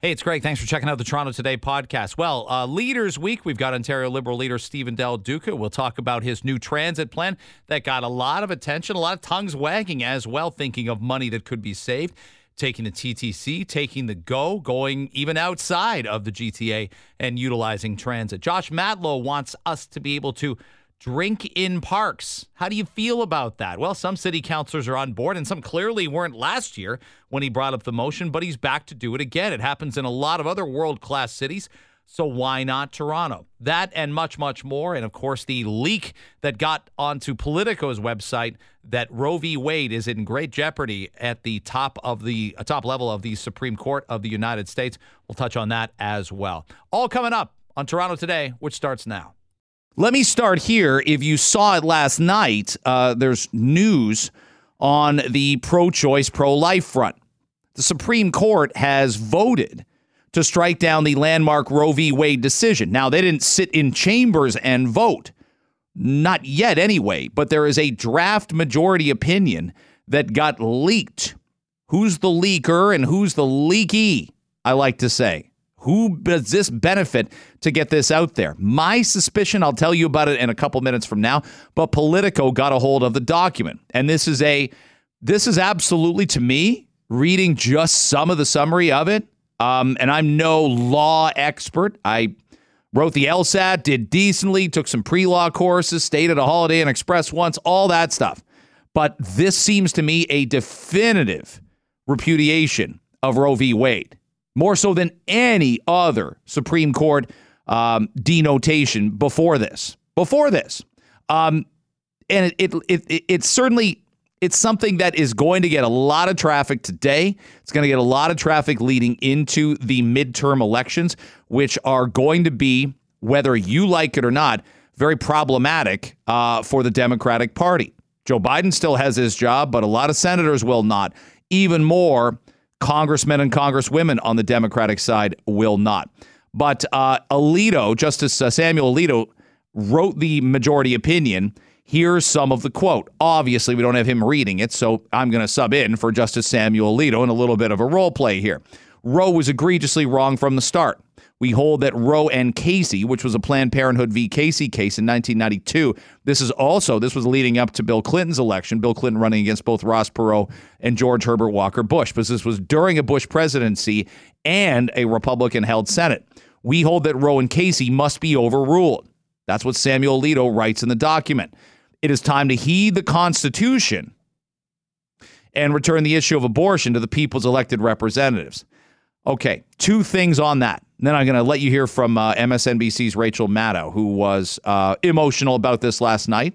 Hey, it's Greg. Thanks for checking out the Toronto Today podcast. Well, uh, Leaders Week, we've got Ontario Liberal leader Stephen Del Duca. We'll talk about his new transit plan that got a lot of attention, a lot of tongues wagging as well, thinking of money that could be saved. Taking the TTC, taking the GO, going even outside of the GTA and utilizing transit. Josh Matlow wants us to be able to drink in parks. How do you feel about that? Well, some city councilors are on board, and some clearly weren't last year when he brought up the motion, but he's back to do it again. It happens in a lot of other world class cities. So why not Toronto? That and much, much more. And of course, the leak that got onto Politico's website that Roe v. Wade is in great jeopardy at the top of the uh, top level of the Supreme Court of the United States. We'll touch on that as well. All coming up on Toronto Today, which starts now. Let me start here. If you saw it last night, uh, there's news on the pro choice, pro life front. The Supreme Court has voted to strike down the landmark Roe v. Wade decision. Now, they didn't sit in chambers and vote, not yet anyway, but there is a draft majority opinion that got leaked. Who's the leaker and who's the leaky? I like to say. Who does this benefit to get this out there? My suspicion, I'll tell you about it in a couple minutes from now, but Politico got a hold of the document. And this is a this is absolutely to me, reading just some of the summary of it. Um, and I'm no law expert. I wrote the LSAT, did decently, took some pre-law courses, stayed at a Holiday Inn Express once, all that stuff. But this seems to me a definitive repudiation of Roe v. Wade more so than any other Supreme Court um, denotation before this. Before this, um, and it, it, it, it it's certainly it's something that is going to get a lot of traffic today. It's going to get a lot of traffic leading into the midterm elections, which are going to be, whether you like it or not, very problematic uh, for the Democratic Party. Joe Biden still has his job, but a lot of senators will not. Even more congressmen and congresswomen on the Democratic side will not. But uh, Alito, Justice uh, Samuel Alito, wrote the majority opinion. Here's some of the quote. Obviously, we don't have him reading it, so I'm going to sub in for Justice Samuel Alito in a little bit of a role play here. Roe was egregiously wrong from the start. We hold that Roe and Casey, which was a Planned Parenthood v. Casey case in 1992, this is also this was leading up to Bill Clinton's election. Bill Clinton running against both Ross Perot and George Herbert Walker Bush, because this was during a Bush presidency and a Republican-held Senate. We hold that Roe and Casey must be overruled. That's what Samuel Alito writes in the document. It is time to heed the Constitution and return the issue of abortion to the people's elected representatives. Okay, two things on that. And then I'm going to let you hear from uh, MSNBC's Rachel Maddow, who was uh, emotional about this last night.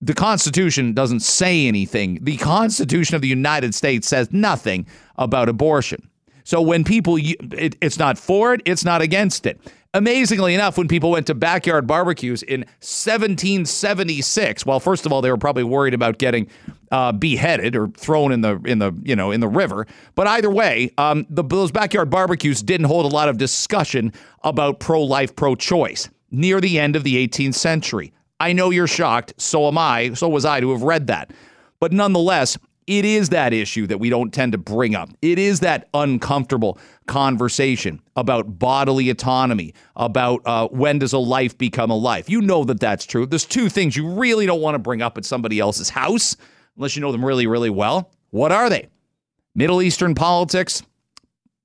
The Constitution doesn't say anything. The Constitution of the United States says nothing about abortion. So when people, it, it's not for it, it's not against it. Amazingly enough, when people went to backyard barbecues in 1776, well, first of all, they were probably worried about getting uh, beheaded or thrown in the in the you know in the river. But either way, um, the, those backyard barbecues didn't hold a lot of discussion about pro-life, pro-choice near the end of the 18th century. I know you're shocked. So am I. So was I to have read that. But nonetheless, it is that issue that we don't tend to bring up. It is that uncomfortable conversation about bodily autonomy, about uh, when does a life become a life. You know that that's true. There's two things you really don't want to bring up at somebody else's house unless you know them really, really well. What are they? Middle Eastern politics,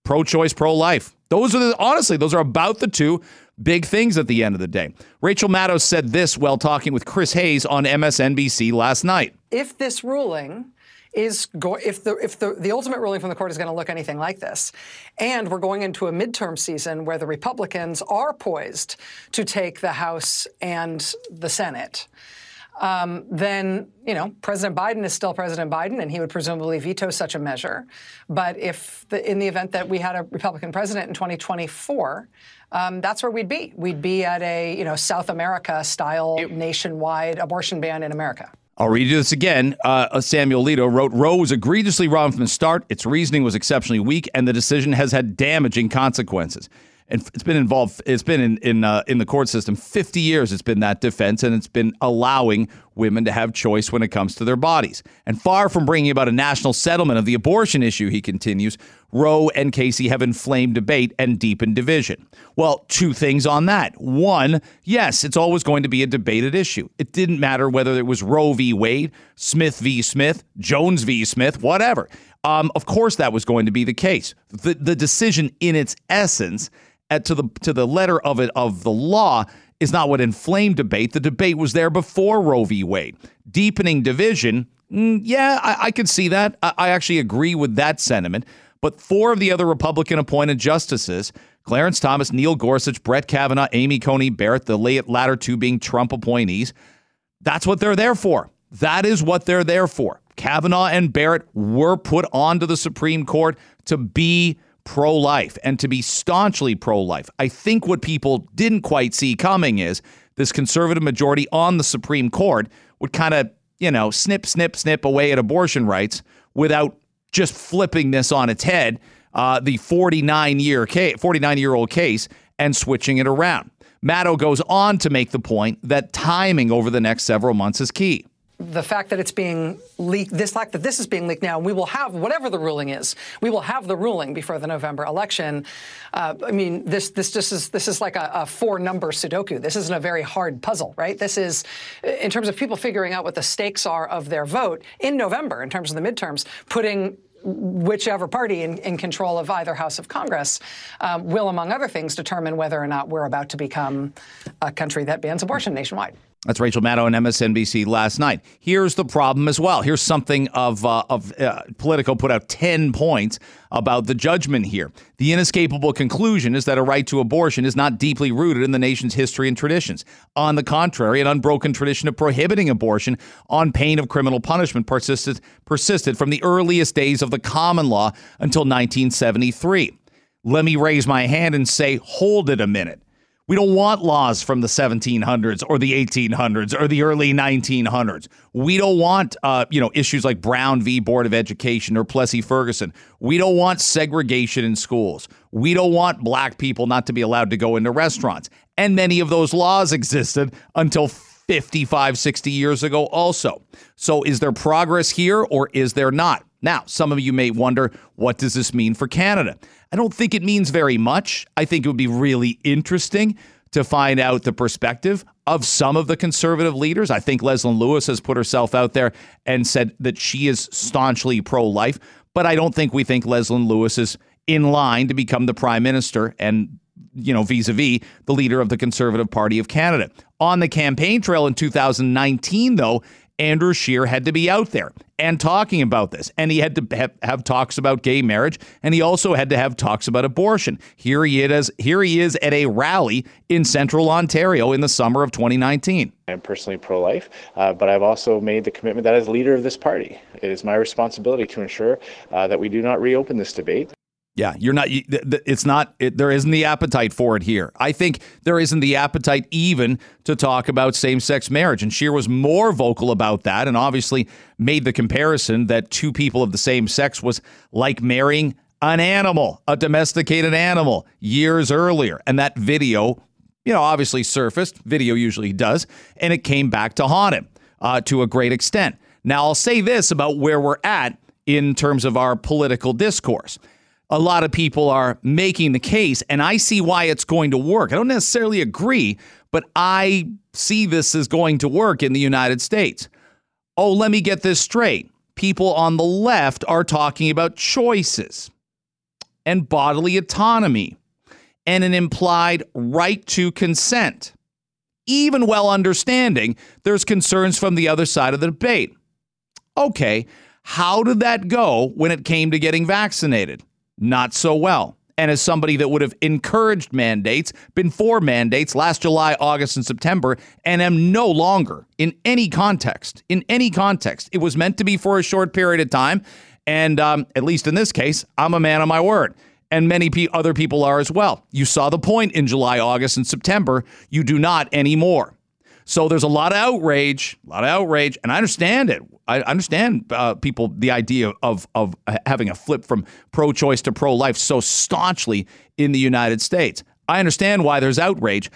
pro choice, pro life. Those are the, honestly, those are about the two big things at the end of the day. Rachel Maddow said this while talking with Chris Hayes on MSNBC last night. If this ruling is go- if the if the, the ultimate ruling from the court is going to look anything like this, and we're going into a midterm season where the Republicans are poised to take the House and the Senate. Um, then you know President Biden is still President Biden, and he would presumably veto such a measure. But if the, in the event that we had a Republican president in 2024, um, that's where we'd be. We'd be at a you know South America style nationwide abortion ban in America. I'll read you this again. Uh, Samuel Alito wrote Roe was egregiously wrong from the start. Its reasoning was exceptionally weak, and the decision has had damaging consequences. And it's been involved. It's been in in uh, in the court system 50 years. It's been that defense, and it's been allowing women to have choice when it comes to their bodies. And far from bringing about a national settlement of the abortion issue, he continues, Roe and Casey have inflamed debate and deepened division. Well, two things on that. One, yes, it's always going to be a debated issue. It didn't matter whether it was Roe v. Wade, Smith v. Smith, Jones v. Smith, whatever. Um, of course, that was going to be the case. The the decision, in its essence, at, to the to the letter of it of the law, is not what inflamed debate. The debate was there before Roe v. Wade. Deepening division, mm, yeah, I, I could see that. I, I actually agree with that sentiment. But four of the other Republican appointed justices, Clarence Thomas, Neil Gorsuch, Brett Kavanaugh, Amy Coney Barrett, the latter two being Trump appointees, that's what they're there for. That is what they're there for. Kavanaugh and Barrett were put onto the Supreme Court to be pro life and to be staunchly pro life. I think what people didn't quite see coming is this conservative majority on the Supreme Court would kind of, you know, snip, snip, snip away at abortion rights without just flipping this on its head, uh, the 49 year case, 49 year old case, and switching it around. Maddow goes on to make the point that timing over the next several months is key the fact that it's being leaked, this fact that this is being leaked now, we will have whatever the ruling is, we will have the ruling before the November election. Uh, I mean, this this just is this is like a, a four number Sudoku. This isn't a very hard puzzle, right? This is in terms of people figuring out what the stakes are of their vote in November in terms of the midterms, putting whichever party in, in, control of either House of Congress um, will, among other things, determine whether or not we're about to become a country that bans abortion nationwide. That's Rachel Maddow on MSNBC last night. Here's the problem as well. Here's something of uh, of uh, Politico put out ten points about the judgment here. The inescapable conclusion is that a right to abortion is not deeply rooted in the nation's history and traditions. On the contrary, an unbroken tradition of prohibiting abortion on pain of criminal punishment persisted persisted from the earliest days of the common law until 1973. Let me raise my hand and say, hold it a minute. We don't want laws from the 1700s or the 1800s or the early 1900s. We don't want, uh, you know, issues like Brown v. Board of Education or Plessy Ferguson. We don't want segregation in schools. We don't want black people not to be allowed to go into restaurants. And many of those laws existed until 55, 60 years ago, also. So is there progress here or is there not? Now, some of you may wonder, what does this mean for Canada? I don't think it means very much. I think it would be really interesting to find out the perspective of some of the conservative leaders. I think Leslyn Lewis has put herself out there and said that she is staunchly pro life, but I don't think we think Leslyn Lewis is in line to become the prime minister and you know, vis-a-vis the leader of the Conservative Party of Canada. On the campaign trail in 2019, though, Andrew Scheer had to be out there and talking about this. And he had to have, have, talks about gay marriage, and he also had to have talks about abortion. Here he is. Here he is at a rally in Central Ontario in the summer of 2019. I'm personally pro-life, uh, but I've also made the commitment that as leader of this party, it is my responsibility to ensure uh, that we do not reopen this debate. Yeah, you're not. It's not. It, there isn't the appetite for it here. I think there isn't the appetite even to talk about same-sex marriage. And Scheer was more vocal about that, and obviously made the comparison that two people of the same sex was like marrying an animal, a domesticated animal, years earlier. And that video, you know, obviously surfaced. Video usually does, and it came back to haunt him uh, to a great extent. Now, I'll say this about where we're at in terms of our political discourse a lot of people are making the case, and I see why it's going to work. I don't necessarily agree, but I see this as going to work in the United States. Oh, let me get this straight. People on the left are talking about choices and bodily autonomy and an implied right to consent, even well understanding there's concerns from the other side of the debate. Okay, how did that go when it came to getting vaccinated? Not so well. And as somebody that would have encouraged mandates, been for mandates last July, August, and September, and am no longer in any context, in any context. It was meant to be for a short period of time. And um, at least in this case, I'm a man of my word. And many pe- other people are as well. You saw the point in July, August, and September. You do not anymore. So there's a lot of outrage, a lot of outrage, and I understand it. I understand uh, people the idea of of having a flip from pro-choice to pro-life so staunchly in the United States. I understand why there's outrage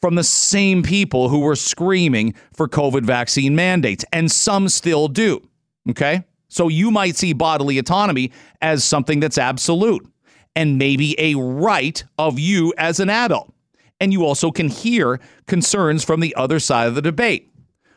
from the same people who were screaming for COVID vaccine mandates, and some still do. Okay? So you might see bodily autonomy as something that's absolute and maybe a right of you as an adult. And you also can hear concerns from the other side of the debate.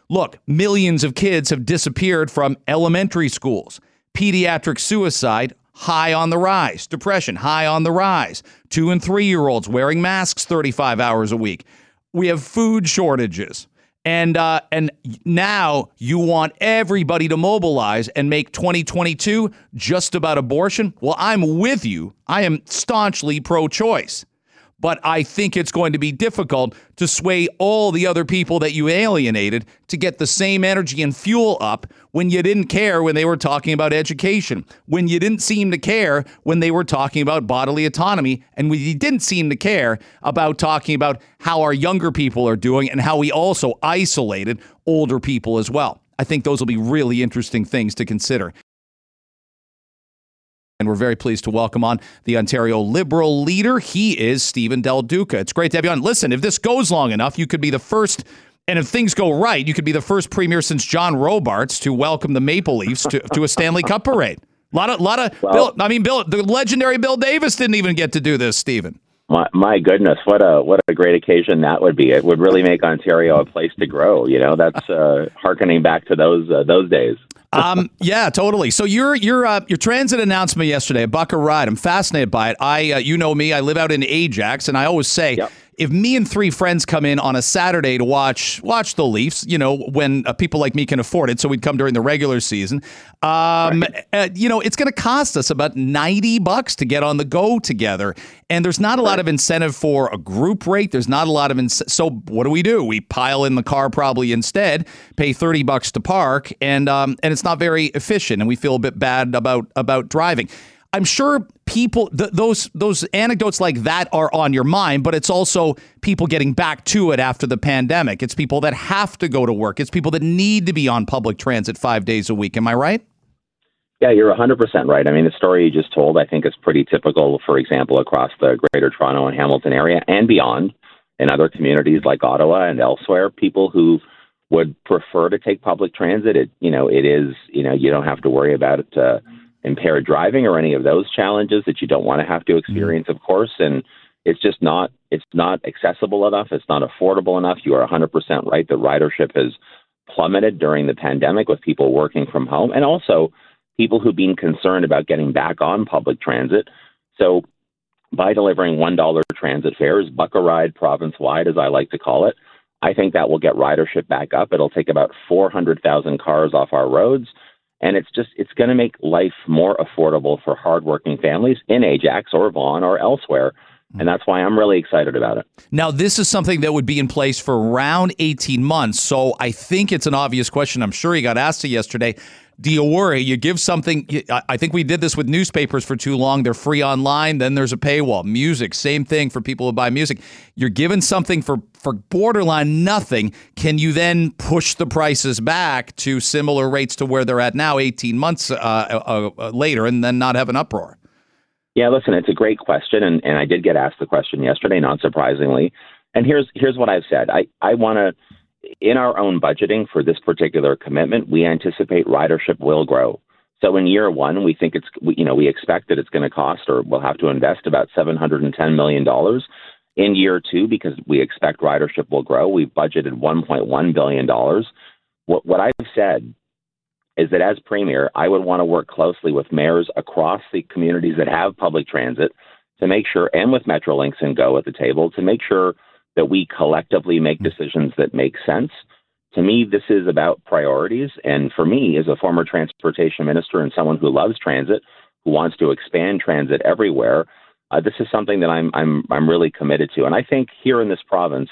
Look, millions of kids have disappeared from elementary schools. Pediatric suicide high on the rise. Depression high on the rise. Two and three year olds wearing masks 35 hours a week. We have food shortages. And uh, and now you want everybody to mobilize and make 2022 just about abortion. Well, I'm with you. I am staunchly pro-choice but I think it's going to be difficult to sway all the other people that you alienated to get the same energy and fuel up when you didn't care when they were talking about education, when you didn't seem to care when they were talking about bodily autonomy, and we didn't seem to care about talking about how our younger people are doing and how we also isolated older people as well. I think those will be really interesting things to consider. And we're very pleased to welcome on the Ontario Liberal leader. He is Stephen Del Duca. It's great to have you on. Listen, if this goes long enough, you could be the first, and if things go right, you could be the first premier since John Robarts to welcome the Maple Leafs to, to a Stanley Cup parade. A lot of, lot of, well, Bill, I mean, Bill, the legendary Bill Davis didn't even get to do this, Stephen. My, my goodness, what a what a great occasion that would be! It would really make Ontario a place to grow. You know, that's uh, harkening back to those uh, those days um, yeah, totally. So your your uh, your transit announcement yesterday, a buck a ride. I'm fascinated by it. I uh, you know me, I live out in Ajax, and I always say. Yep if me and three friends come in on a Saturday to watch watch the Leafs, you know, when uh, people like me can afford it, so we'd come during the regular season. Um, right. uh, you know, it's going to cost us about ninety bucks to get on the go together, and there's not a right. lot of incentive for a group rate. There's not a lot of incentive. So what do we do? We pile in the car probably instead, pay thirty bucks to park, and um, and it's not very efficient, and we feel a bit bad about about driving. I'm sure people th- those those anecdotes like that are on your mind, but it's also people getting back to it after the pandemic. It's people that have to go to work. It's people that need to be on public transit 5 days a week. Am I right? Yeah, you're 100% right. I mean, the story you just told, I think, is pretty typical, for example, across the greater Toronto and Hamilton area and beyond in other communities like Ottawa and elsewhere. People who would prefer to take public transit. It, you know, it is, you know, you don't have to worry about it. Uh, impaired driving or any of those challenges that you don't want to have to mm-hmm. experience, mm-hmm. of course. And it's just not it's not accessible enough. It's not affordable enough. You are 100% right. The ridership has plummeted during the pandemic with people working from home, and also people who've been concerned about getting back on public transit. So by delivering one dollar transit fares, buck a ride province wide, as I like to call it. I think that will get ridership back up. It'll take about 400,000 cars off our roads and it's just it's going to make life more affordable for hardworking families in Ajax or Vaughan or elsewhere. And that's why I'm really excited about it. Now, this is something that would be in place for around 18 months. So I think it's an obvious question. I'm sure he got asked it yesterday do you worry? You give something. I think we did this with newspapers for too long. They're free online. Then there's a paywall. Music, same thing for people who buy music. You're given something for for borderline nothing. Can you then push the prices back to similar rates to where they're at now, 18 months uh, uh, uh, later, and then not have an uproar? Yeah, listen, it's a great question, and, and I did get asked the question yesterday, not surprisingly. And here's here's what I've said. I I want to in our own budgeting for this particular commitment, we anticipate ridership will grow. So in year one, we think it's, we, you know, we expect that it's going to cost or we'll have to invest about $710 million. In year two, because we expect ridership will grow, we've budgeted $1.1 billion. What, what I've said is that as premier, I would want to work closely with mayors across the communities that have public transit to make sure, and with Metrolinx and Go at the table, to make sure that we collectively make mm-hmm. decisions that make sense. To me, this is about priorities. And for me, as a former transportation minister and someone who loves transit, who wants to expand transit everywhere, uh, this is something that I'm I'm I'm really committed to. And I think here in this province,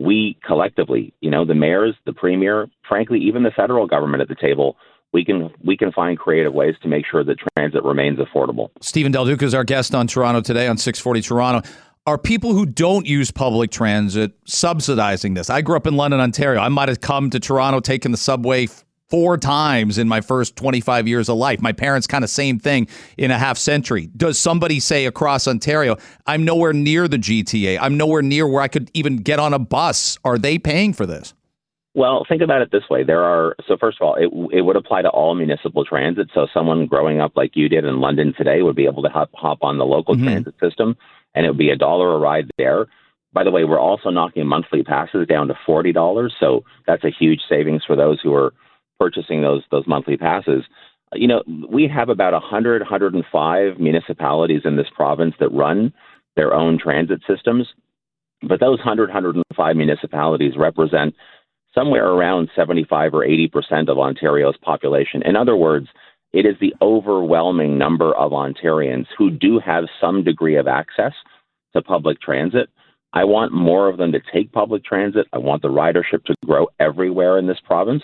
we collectively, you know, the mayors, the premier, frankly, even the federal government at the table, we can we can find creative ways to make sure that transit remains affordable. Stephen Del Duca is our guest on Toronto today on 640 Toronto are people who don't use public transit subsidizing this? I grew up in London, Ontario. I might have come to Toronto, taking the subway four times in my first 25 years of life. My parents kind of same thing in a half century. Does somebody say across Ontario, I'm nowhere near the GTA. I'm nowhere near where I could even get on a bus. Are they paying for this? Well, think about it this way. There are so first of all, it it would apply to all municipal transit. So someone growing up like you did in London today would be able to hop hop on the local mm-hmm. transit system, and it would be a dollar a ride there. By the way, we're also knocking monthly passes down to forty dollars, so that's a huge savings for those who are purchasing those those monthly passes. You know, we have about 100, 105 municipalities in this province that run their own transit systems, but those 100, 105 municipalities represent somewhere around 75 or 80 percent of Ontario's population. In other words, it is the overwhelming number of Ontarians who do have some degree of access to public transit. I want more of them to take public transit. I want the ridership to grow everywhere in this province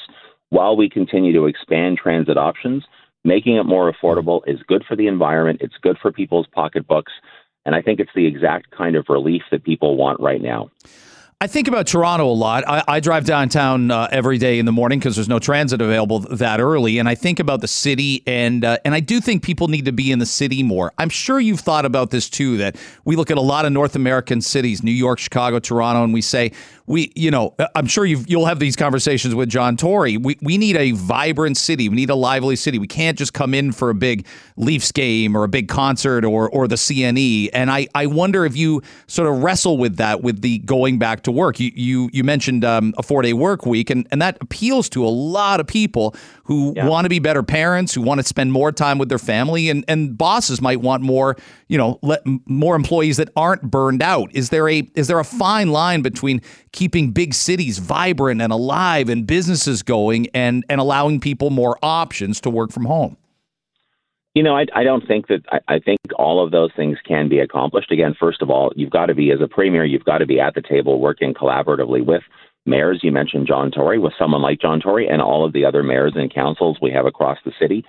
while we continue to expand transit options. Making it more affordable is good for the environment, it's good for people's pocketbooks, and I think it's the exact kind of relief that people want right now. I think about Toronto a lot. I, I drive downtown uh, every day in the morning because there's no transit available that early, and I think about the city, and uh, and I do think people need to be in the city more. I'm sure you've thought about this too. That we look at a lot of North American cities, New York, Chicago, Toronto, and we say we, you know, I'm sure you will have these conversations with John Tory. We we need a vibrant city. We need a lively city. We can't just come in for a big Leafs game or a big concert or or the CNE. And I I wonder if you sort of wrestle with that with the going back to work. You you you mentioned um, a four day work week, and and that appeals to a lot of people who yeah. want to be better parents, who want to spend more time with their family, and and bosses might want more, you know, let more employees that aren't burned out. Is there a is there a fine line between keeping big cities vibrant and alive and businesses going and and allowing people more options to work from home? You know, I, I don't think that I, I think all of those things can be accomplished. Again, first of all, you've got to be as a premier, you've got to be at the table working collaboratively with mayors. You mentioned John Tory, with someone like John Tory, and all of the other mayors and councils we have across the city.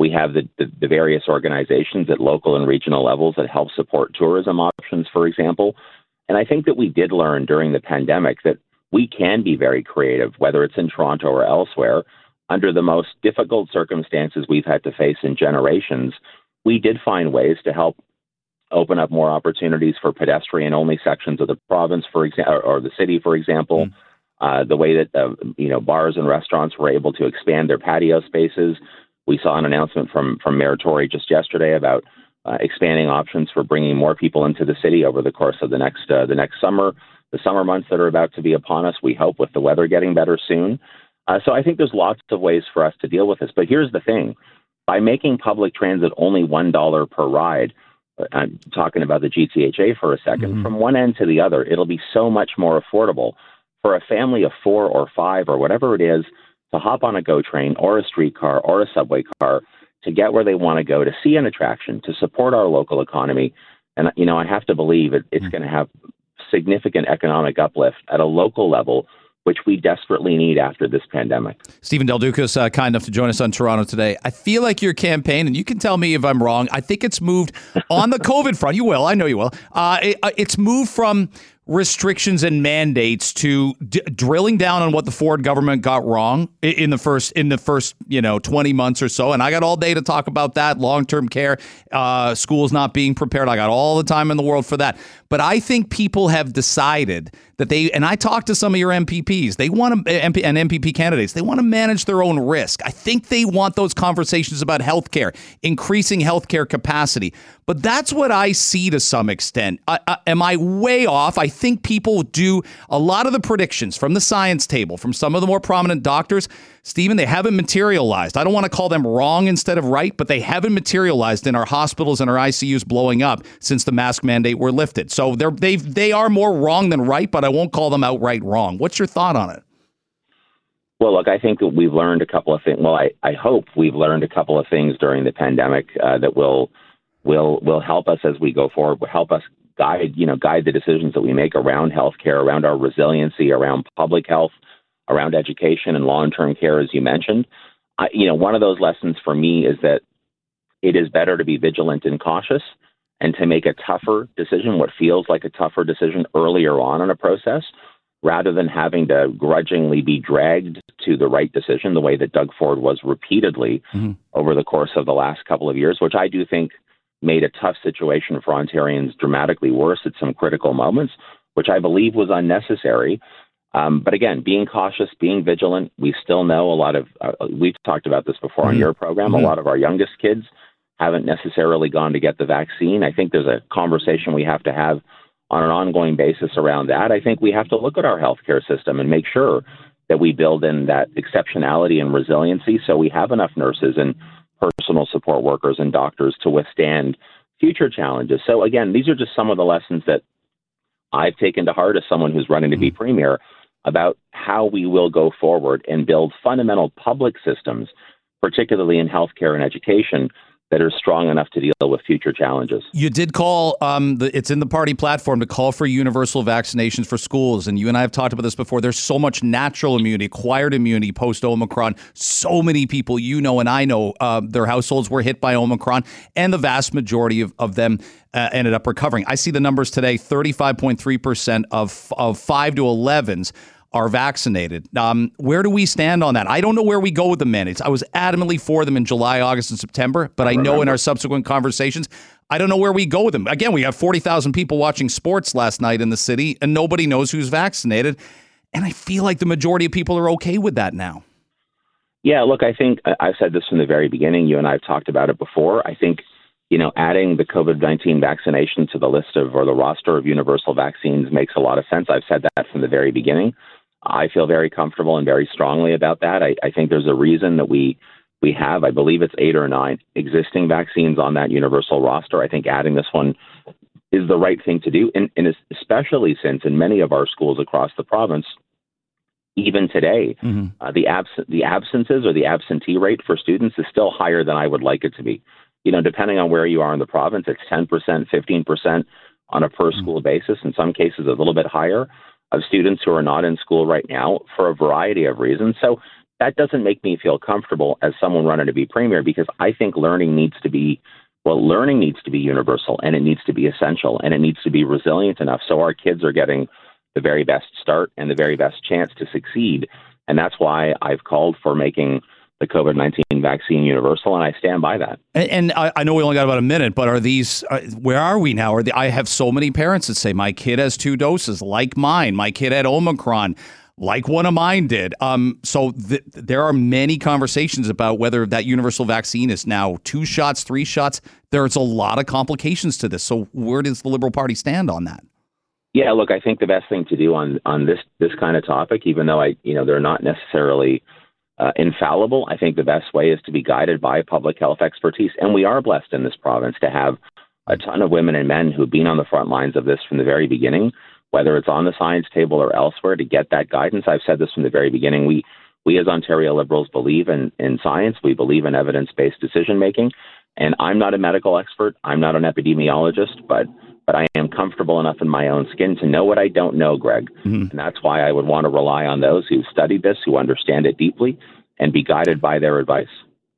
We have the, the, the various organizations at local and regional levels that help support tourism options, for example. And I think that we did learn during the pandemic that we can be very creative, whether it's in Toronto or elsewhere, under the most difficult circumstances we've had to face in generations, we did find ways to help open up more opportunities for pedestrian only sections of the province, for example, or the city, for example. Mm. Uh, the way that uh, you know bars and restaurants were able to expand their patio spaces. We saw an announcement from from Mayor Tory just yesterday about uh, expanding options for bringing more people into the city over the course of the next uh, the next summer, the summer months that are about to be upon us. We hope with the weather getting better soon. Uh, so I think there's lots of ways for us to deal with this. But here's the thing by making public transit only $1 per ride, uh, I'm talking about the GTHA for a 2nd mm-hmm. from one end to the other, it'll be so much more affordable for a family of four or five or whatever it is to hop on a GO train or a streetcar or a subway car to get where they want to go, to see an attraction, to support our local economy. And, you know, I have to believe it, it's mm-hmm. going to have significant economic uplift at a local level which we desperately need after this pandemic. Stephen Del is uh, kind enough to join us on Toronto today. I feel like your campaign, and you can tell me if I'm wrong, I think it's moved on the COVID front. You will, I know you will. Uh, it, uh, it's moved from restrictions and mandates to d- drilling down on what the Ford government got wrong in the first in the first you know 20 months or so and I got all day to talk about that long-term care uh, schools not being prepared I got all the time in the world for that but I think people have decided that they and I talked to some of your MPPs they want to uh, and MPP candidates they want to manage their own risk I think they want those conversations about healthcare increasing healthcare capacity but that's what I see to some extent. I, I, am I way off? I think people do a lot of the predictions from the science table, from some of the more prominent doctors. Stephen, they haven't materialized. I don't want to call them wrong instead of right, but they haven't materialized in our hospitals and our ICUs blowing up since the mask mandate were lifted. So they're they they are more wrong than right, but I won't call them outright wrong. What's your thought on it? Well, look, I think that we've learned a couple of things. Well, I, I hope we've learned a couple of things during the pandemic uh, that will will will help us as we go forward. Will help us guide you know guide the decisions that we make around healthcare, around our resiliency, around public health, around education and long term care, as you mentioned. I, you know, one of those lessons for me is that it is better to be vigilant and cautious and to make a tougher decision, what feels like a tougher decision earlier on in a process, rather than having to grudgingly be dragged to the right decision the way that Doug Ford was repeatedly mm-hmm. over the course of the last couple of years, which I do think made a tough situation for Ontarians dramatically worse at some critical moments, which I believe was unnecessary. Um, but again, being cautious, being vigilant. We still know a lot of, uh, we've talked about this before mm-hmm. on your program, mm-hmm. a lot of our youngest kids haven't necessarily gone to get the vaccine. I think there's a conversation we have to have on an ongoing basis around that. I think we have to look at our healthcare system and make sure that we build in that exceptionality and resiliency so we have enough nurses and personal support workers and doctors to withstand future challenges. So, again, these are just some of the lessons that I've taken to heart as someone who's running to be mm-hmm. premier about how we will go forward and build fundamental public systems, particularly in healthcare and education, that are strong enough to deal with future challenges. You did call, um, the, it's in the party platform to call for universal vaccinations for schools. And you and I have talked about this before. There's so much natural immunity, acquired immunity post Omicron. So many people you know and I know, uh, their households were hit by Omicron, and the vast majority of, of them uh, ended up recovering. I see the numbers today 35.3% of, of 5 to 11s are vaccinated. Um, where do we stand on that? I don't know where we go with the mandates. I was adamantly for them in July, August, and September, but I, I know in our subsequent conversations, I don't know where we go with them. Again, we have 40,000 people watching sports last night in the city, and nobody knows who's vaccinated. And I feel like the majority of people are okay with that now. Yeah, look, I think I've said this from the very beginning. You and I have talked about it before. I think, you know, adding the COVID 19 vaccination to the list of or the roster of universal vaccines makes a lot of sense. I've said that from the very beginning. I feel very comfortable and very strongly about that. I, I think there's a reason that we we have, I believe it's eight or nine existing vaccines on that universal roster. I think adding this one is the right thing to do, and, and especially since in many of our schools across the province, even today, mm-hmm. uh, the abs- the absences or the absentee rate for students is still higher than I would like it to be. You know, depending on where you are in the province, it's 10%, 15% on a per mm-hmm. school basis. In some cases, a little bit higher of students who are not in school right now for a variety of reasons. So that doesn't make me feel comfortable as someone running to be premier because I think learning needs to be well, learning needs to be universal and it needs to be essential and it needs to be resilient enough so our kids are getting the very best start and the very best chance to succeed. And that's why I've called for making the COVID 19 vaccine universal, and I stand by that. And, and I, I, know we only got about a minute, but are these, uh, where are we now? Are the, I have so many parents that say, my kid has two doses, like mine. My kid had Omicron. Like one of mine did. Um, so th- there are many conversations about whether that universal vaccine is now two shots, three shots. There's a lot of complications to this. So where does the Liberal Party stand on that? Yeah, look, I think the best thing to do on on this this kind of topic, even though I, you know, they're not necessarily uh, infallible. I think the best way is to be guided by public health expertise. And we are blessed in this province to have a ton of women and men who've been on the front lines of this from the very beginning, whether it's on the science table or elsewhere, to get that guidance. I've said this from the very beginning. We we as Ontario Liberals believe in, in science. We believe in evidence based decision making. And I'm not a medical expert. I'm not an epidemiologist, but but I am comfortable enough in my own skin to know what I don't know, Greg. Mm-hmm. And that's why I would want to rely on those who've studied this, who understand it deeply, and be guided by their advice.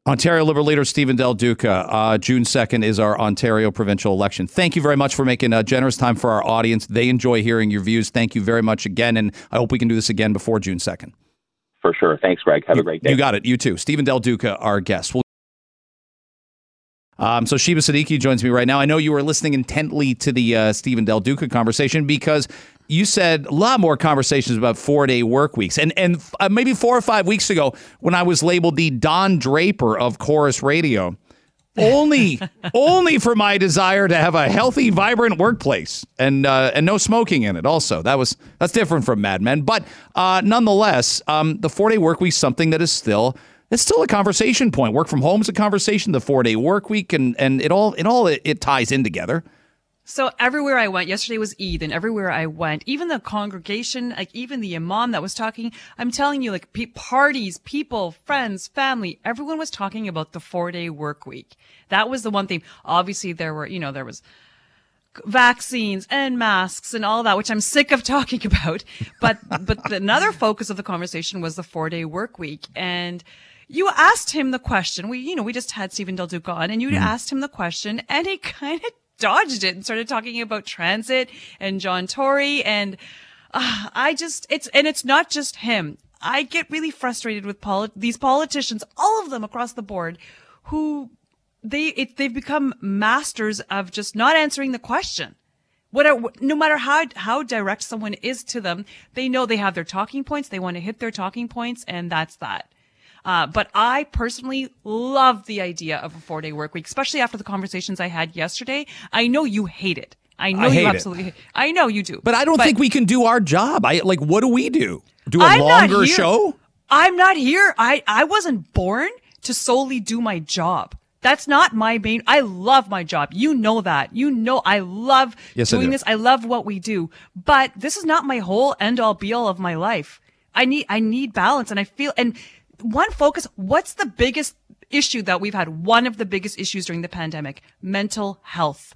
Ontario Liberal leader Stephen Del Duca. Uh, June 2nd is our Ontario provincial election. Thank you very much for making a generous time for our audience. They enjoy hearing your views. Thank you very much again, and I hope we can do this again before June 2nd. For sure. Thanks, Greg. Have you, a great day. You got it. You too. Stephen Del Duca, our guest. We'll um, so Sheba Siddiqui joins me right now. I know you were listening intently to the uh, Stephen Del Duca conversation because you said a lot more conversations about four day work weeks. And, and uh, maybe four or five weeks ago, when I was labeled the Don Draper of Corus Radio, only only for my desire to have a healthy, vibrant workplace and uh, and no smoking in it. Also, that was that's different from Mad Men, but uh, nonetheless, um, the four day work week is something that is still it's still a conversation point. Work from home is a conversation. The four day work week and and it all it all it, it ties in together. So everywhere I went, yesterday was Eid, and everywhere I went, even the congregation, like even the imam that was talking, I'm telling you, like pe- parties, people, friends, family, everyone was talking about the four day work week. That was the one thing. Obviously, there were, you know, there was vaccines and masks and all that, which I'm sick of talking about. But but another focus of the conversation was the four day work week and you asked him the question. We, you know, we just had Stephen Del Duca on and you mm. asked him the question and he kind of dodged it and started talking about transit and John Tory and uh, I just it's and it's not just him. I get really frustrated with poli- these politicians, all of them across the board, who they it, they've become masters of just not answering the question. Whatever, no matter how how direct someone is to them, they know they have their talking points. They want to hit their talking points, and that's that. Uh, but I personally love the idea of a four day work week, especially after the conversations I had yesterday. I know you hate it. I know I you it. absolutely. Hate. I know you do. But I don't think we can do our job. I like. What do we do? Do a I'm longer show? I'm not here. I, I wasn't born to solely do my job. That's not my main. I love my job. You know that. You know I love Yes, I doing do. this. I love what we do. But this is not my whole end all be all of my life. I need I need balance, and I feel and one focus. What's the biggest issue that we've had? One of the biggest issues during the pandemic: mental health.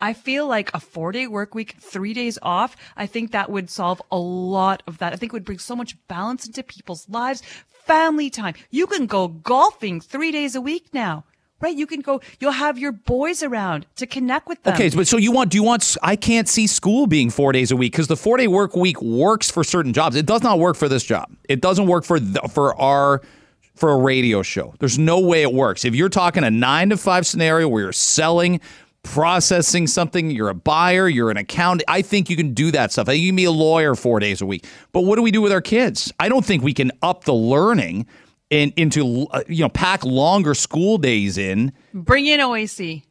I feel like a four day work week, three days off, I think that would solve a lot of that. I think it would bring so much balance into people's lives. Family time. You can go golfing three days a week now, right? You can go, you'll have your boys around to connect with them. Okay, but so you want? Do you want? I can't see school being four days a week because the four day work week works for certain jobs. It does not work for this job. It doesn't work for the, for our for a radio show. There's no way it works. If you're talking a nine to five scenario where you're selling, processing something, you're a buyer, you're an accountant. I think you can do that stuff. I think you can be a lawyer four days a week. But what do we do with our kids? I don't think we can up the learning. In, into uh, you know pack longer school days in Bring in OAC.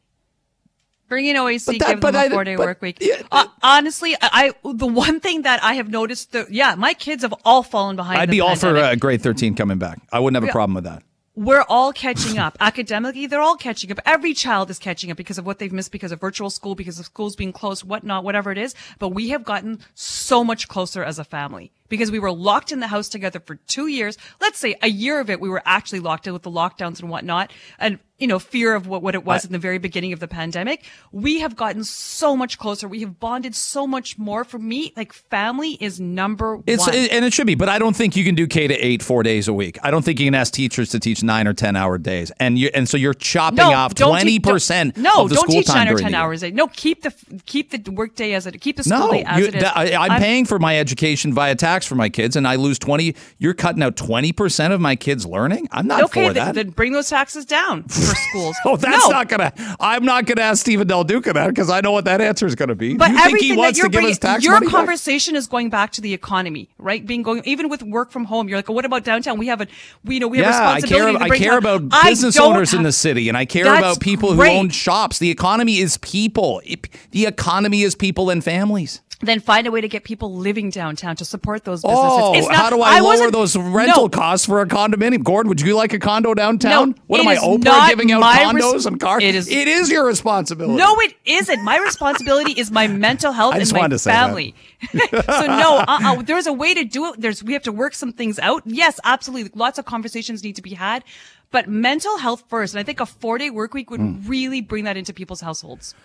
Bring in OAC, But that- give them a four day work week. yeah, uh, honestly, I, I the one thing that I have noticed, that, yeah, my kids have all fallen behind. I'd be all for uh, grade 13 coming back. I wouldn't have a problem with that. we're all catching up academically they're all catching up every child is catching up because of what they've missed because of virtual school because of schools being closed whatnot whatever it is but we have gotten so much closer as a family because we were locked in the house together for two years let's say a year of it we were actually locked in with the lockdowns and whatnot and you know fear of what, what it was in the very beginning of the pandemic we have gotten so much closer we have bonded so much more for me like family is number one. It's one and it should be, but I don't think you can do K to eight four days a week. I don't think you can ask teachers to teach nine or ten hour days, and you and so you're chopping off twenty teach- don't- percent. No, of the don't school teach time nine or ten hours. a- day. No, keep the keep the work day as it keep the school No, day as you, it is. I, I'm, paying for my education via tax for my kids, and I lose twenty. You're cutting out twenty percent of my kids' learning. I'm not okay, for then, that. then bring those taxes down for schools. Oh, that's no. not gonna. I'm not gonna ask Stephen Del Duca that because I know what that answer is gonna be. But you think everything he wants that you're to give bringing, your money back? conversation is going back to the economy, right? Being going even with work from home. You're like, well, what about downtown? We have a, we you know we have Yeah, I responsibility. care. to I care about business owners in the city, and I care about people great. who own shops. The economy is people. It- the economy is people and families. Then find a way to get people living downtown to support those businesses. Oh, It's not- how do I, I lower those rental no, costs for a condominium? Gordon, would you like a condo downtown? No, what am I, Oprah, giving out condos res- and cars? it is- It is your responsibility. No, it isn't. My responsibility is my mental health and my to say that. family. so no, uh-uh, there's a way to do it. There's we have to work some things out. Yes, absolutely. Lots of conversations need to be had, but mental health first. And I think a four day work week would Hmm. really bring that into people's households.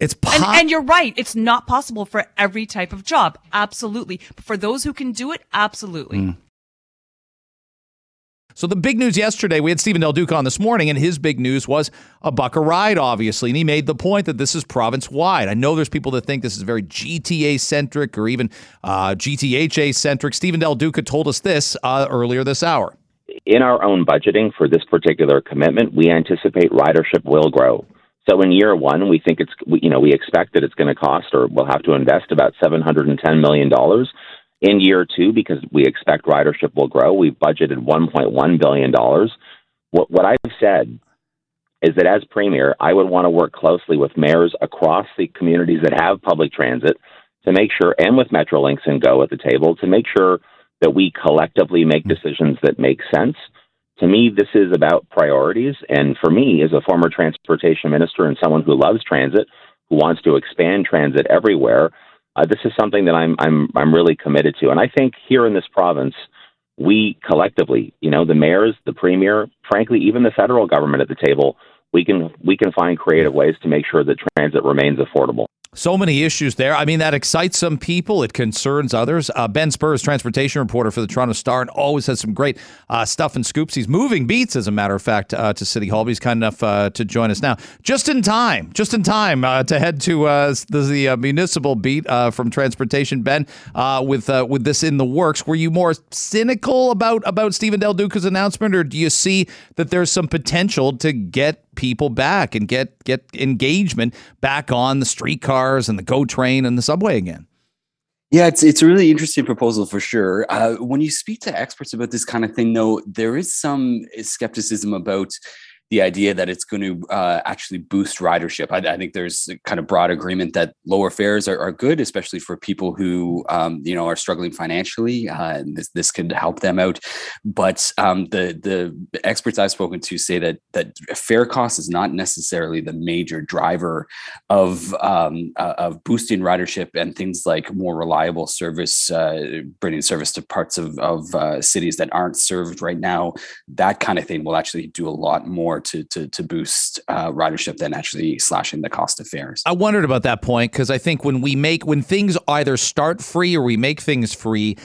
It's And, po- and you're right. It's not possible for every type of job. Absolutely. But for those who can do it, absolutely. Hmm. So the big news yesterday, we had Stephen Del Duca on this morning, and his big news was a buck a ride, obviously. And he made the point that this is province wide. I know there's people that think this is very GTA centric or even uh, GTHA centric. Stephen Del Duca told us this uh, earlier this hour. in our own budgeting for this particular commitment, we anticipate ridership will grow. So in year one, we think it's we- you know we expect that it's going to cost or we'll have to invest about seven hundred and ten million dollars. In year two, because we expect ridership will grow, we've budgeted one point one billion dollars. What what I've said is that as premier, I would want to work closely with mayors across the communities that have public transit to make sure, and with Metrolinx and Go at the table, to make sure that we collectively make mm-hmm. decisions that make sense. To me, this is about priorities. And for me, as a former transportation minister and someone who loves transit, who wants to expand transit everywhere, uh, this is something that I'm, I'm, I'm really committed to. And I think here in this province, we collectively, you know, the mayors, the premier, frankly, even the federal government at the table, we can we can find creative ways to make sure that transit remains affordable. So many issues there. I mean, that excites some people. It concerns others. Uh, ben Spurr, transportation reporter for the Toronto Star, and always has some great uh, stuff and scoops. He's moving beats, as a matter of fact, uh, to City Hall. He's kind enough uh, to join us now, just in time, just in time uh, to head to uh, the, the municipal beat from transportation. Ben, with with this in the works, were you more cynical about about Stephen Del Duca's announcement, or do you see that there's some potential to get people back and get get engagement back on the streetcars and the GO train and the subway again. Yeah, it's it's a really interesting proposal for sure. Uh, when you speak to experts about this kind of thing, though, there is some skepticism about the idea that it's going to uh, actually boost ridership. I, I, think there's kind of broad agreement that lower fares are, are good, especially for people who um, you know are struggling financially. Uh, this this could help them out. But um, the the experts I've spoken to say that that fare cost is not necessarily the major driver of um, uh, of boosting ridership and things like more reliable service, uh, bringing service to parts of of uh, cities that aren't served right now. That kind of thing will actually do a lot more more to to, to boost uh, ridership than actually slashing the cost of fares. I wondered about that point because I think when we make when things either start free or we make things free,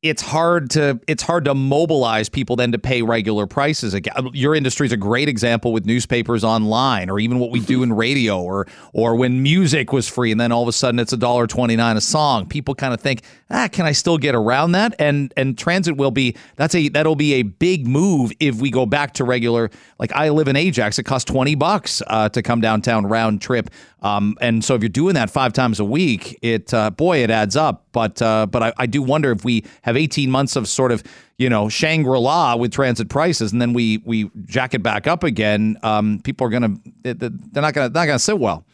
it's hard to it's hard to mobilize people then to pay regular prices again. Your industry is a great example with newspapers online, or even what we do in radio, or or when music was free and then all of a sudden it's a dollar twenty nine a song. People kind of think, ah, can I still get around that? And and transit will be that's a that'll be a big move if we go back to regular. Like I live in Ajax, it costs twenty bucks uh, to come downtown round trip. Um, and so if you're doing that five times a week, it uh, boy, it adds up. But uh, but I, I, do wonder if we have 18 months of sort of you know Shangri La with transit prices, and then we we jack it back up again. Um, people are gonna they're not gonna not gonna sit well.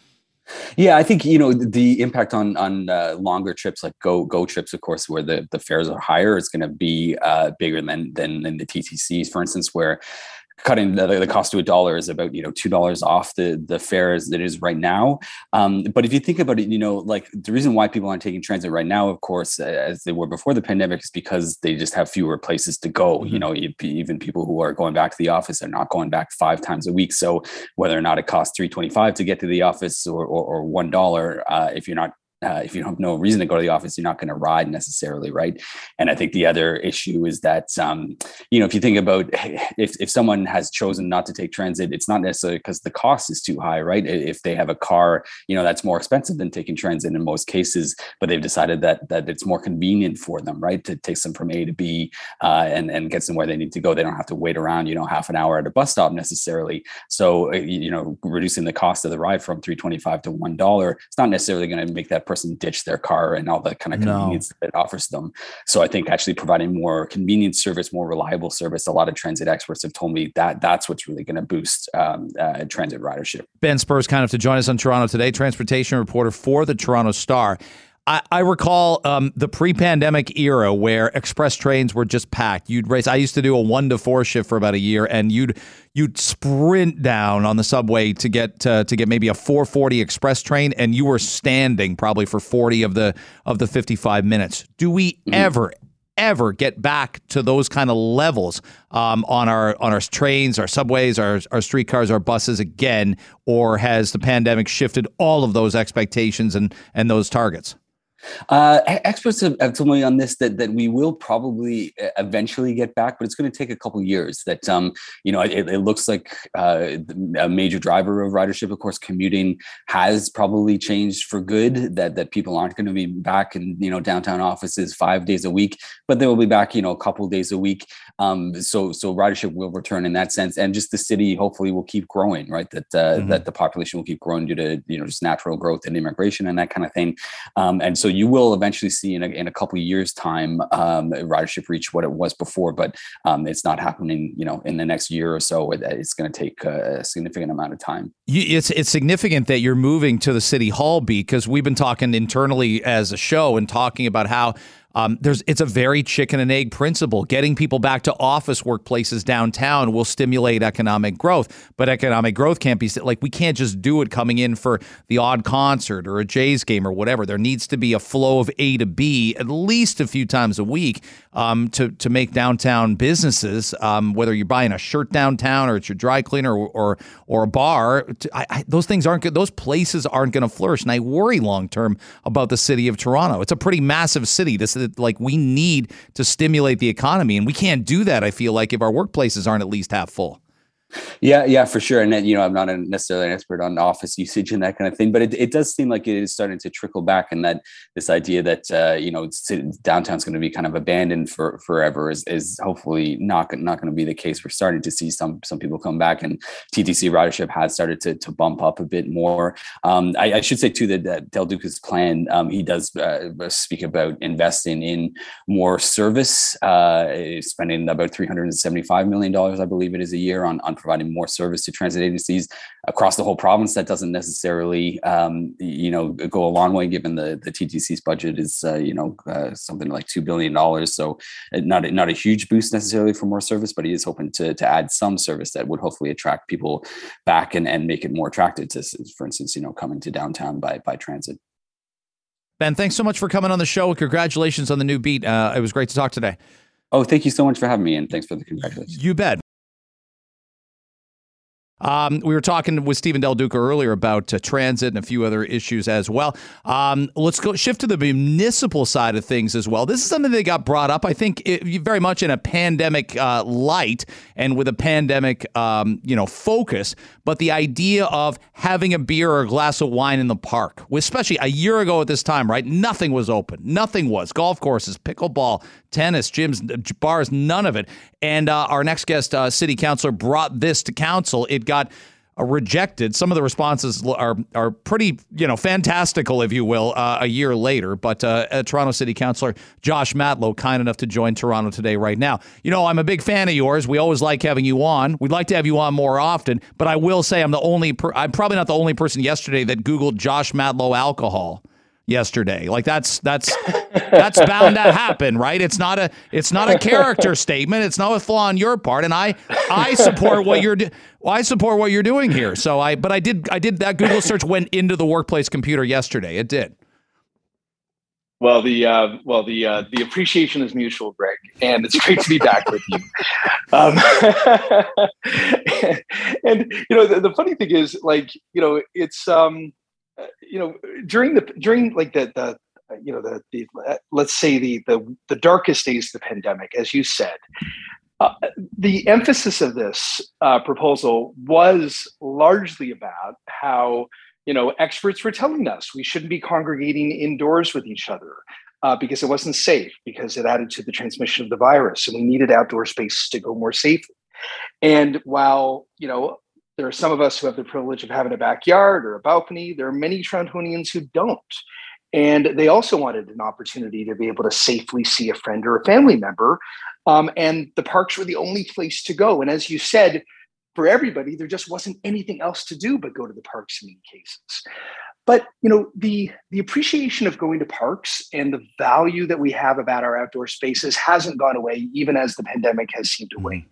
Yeah, I think you know the impact on on uh, longer trips like go go trips, of course, where the the fares are higher, is going to be uh, bigger than than than the TTCs, for instance, where cutting the, the cost to a dollar is about you know two dollars off the the fare as it is right now. Um, but if you think about it, you know, like the reason why people aren't taking transit right now, of course, as they were before the pandemic, is because they just have fewer places to go. Mm-hmm. You know, even people who are going back to the office are not going back five times a week. So whether or not it costs three twenty five to get to the office or or, or one dollar, uh, if you're not uh, if you don't have no reason to go to the office, you're not going to ride necessarily, right? And I think the other issue is that, um, you know, if you think about if, if someone has chosen not to take transit, it's not necessarily because the cost is too high, right? If they have a car, you know, that's more expensive than taking transit in most cases, but they've decided that that it's more convenient for them, right, to take them from A to B uh, and and get them where they need to go. They don't have to wait around, you know, half an hour at a bus stop necessarily. So, uh, you know, reducing the cost of the ride from three twenty five to one dollar, it's not necessarily going to make that person ditch their car and all the kind of convenience no. that it offers them. So I think actually providing more convenient service, more reliable service, a lot of transit experts have told me that that's what's really going to boost um, uh, transit ridership. Ben Spurr's, kind of to join us on Toronto today, transportation reporter for the Toronto Star. I, I recall um, the pre-pandemic era where express trains were just packed. You'd race. I used to do a one to four shift for about a year, and you'd you'd sprint down on the subway to get uh, to get maybe a 440 express train, and you were standing probably for 40 of the of the 55 minutes. Do we mm-hmm. ever ever get back to those kind of levels um, on our on our trains, our subways, our our streetcars, our buses again, or has the pandemic shifted all of those expectations and and those targets? Uh, experts have, have, told me on this that that we will probably eventually get back, but it's going to take a couple years. That um, you know, it, it looks like uh, a major driver of ridership, of course, commuting has probably changed for good. That that people aren't going to be back in you know downtown offices five days a week, but they will be back you know a couple days a week. Um, so so ridership will return in that sense, and just the city hopefully will keep growing. Right, that uh, mm-hmm. that the population will keep growing due to you know just natural growth and immigration and that kind of thing. Um, and so you will eventually see in a, in a couple of years time um, ridership reach what it was before but um, it's not happening you know in the next year or so it's going to take a significant amount of time. It's it's significant that you're moving to the city hall because we've been talking internally as a show and talking about how um, there's it's a very chicken and egg principle. Getting people back to office workplaces downtown will stimulate economic growth, but economic growth can't be like we can't just do it coming in for the odd concert or a Jays game or whatever. There needs to be a flow of A to B at least a few times a week um, to to make downtown businesses, um, whether you're buying a shirt downtown or it's your dry cleaner or or, or a bar. I, I, those things aren't good. Those places aren't going to flourish, and I worry long term about the city of Toronto. It's a pretty massive city. This is like we need to stimulate the economy, and we can't do that. I feel like if our workplaces aren't at least half full. Yeah, yeah, for sure. And you know, I'm not necessarily an expert on office usage and that kind of thing, but it, it does seem like it is starting to trickle back, and that this idea that uh, you know downtown's going to be kind of abandoned for forever is, is hopefully not not going to be the case. We're starting to see some some people come back, and TTC ridership has started to, to bump up a bit more. Um, I, I, should say too that, that Del Duca's plan, um, he does uh, speak about investing in more service, uh, spending about 375 million dollars, I believe it is, a year on on providing more service to transit agencies across the whole province. That doesn't necessarily, um, you know, go a long way given the the TTC's budget is, uh, you know, uh, something like two billion dollars. So uh, not not a huge boost necessarily for more service, but he is hoping to to add some service that would hopefully attract people back and and make it more attractive to, for instance, you know, coming to downtown by by transit. Ben, thanks so much for coming on the show. Congratulations on the new beat. Uh, it was great to talk today. Oh, thank you so much for having me, and thanks for the congratulations. You bet. Um, we were talking with Stephen Del Duca earlier about uh, transit and a few other issues as well. Um, let's go shift to the municipal side of things as well. This is something that got brought up, I think, it, very much in a pandemic uh, light and with a pandemic, um, you know, focus. But the idea of having a beer or a glass of wine in the park, especially a year ago at this time, right? Nothing was open. Nothing was. Golf courses, pickleball, tennis, gyms, bars, none of it. And uh, our next guest, uh, city councilor, brought this to council. It got uh, rejected. Some of the responses are are pretty, you know, fantastical, if you will, uh, a year later. But uh, Toronto City Councilor Josh Matlow, kind enough to join Toronto today, right now. You know, I'm a big fan of yours. We always like having you on. We'd like to have you on more often. But I will say, I'm the only. Per- I'm probably not the only person yesterday that Googled Josh Matlow alcohol yesterday. Like that's that's that's bound to happen, right? It's not a it's not a character statement. It's not a flaw on your part, and I I support what you're do- I support what you're doing here. So I but I did I did that Google search went into the workplace computer yesterday. It did. Well, the uh, well the uh, the appreciation is mutual, Greg, and it's great to be back with you. Um, and you know the, the funny thing is, like you know, it's um, uh, you know during the during like the the you know the, the let's say the the the darkest days of the pandemic as you said uh, the emphasis of this uh, proposal was largely about how you know experts were telling us we shouldn't be congregating indoors with each other uh, because it wasn't safe because it added to the transmission of the virus and we needed outdoor space to go more safely. And while you know there are some of us who have the privilege of having a backyard or a balcony. There are many Torontonians who don't. And they also wanted an opportunity to be able to safely see a friend or a family member. Um, and the parks were the only place to go. And as you said, for everybody, there just wasn't anything else to do but go to the parks in many cases. But you know, the the appreciation of going to parks and the value that we have about our outdoor spaces hasn't gone away, even as the pandemic has seemed to wane.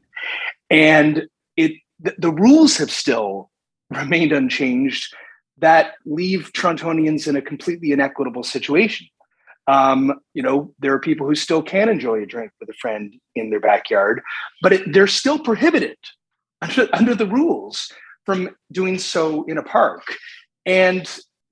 And it the, the rules have still remained unchanged that leave Torontonians in a completely inequitable situation. Um, you know, there are people who still can enjoy a drink with a friend in their backyard, but it, they're still prohibited under, under the rules from doing so in a park. And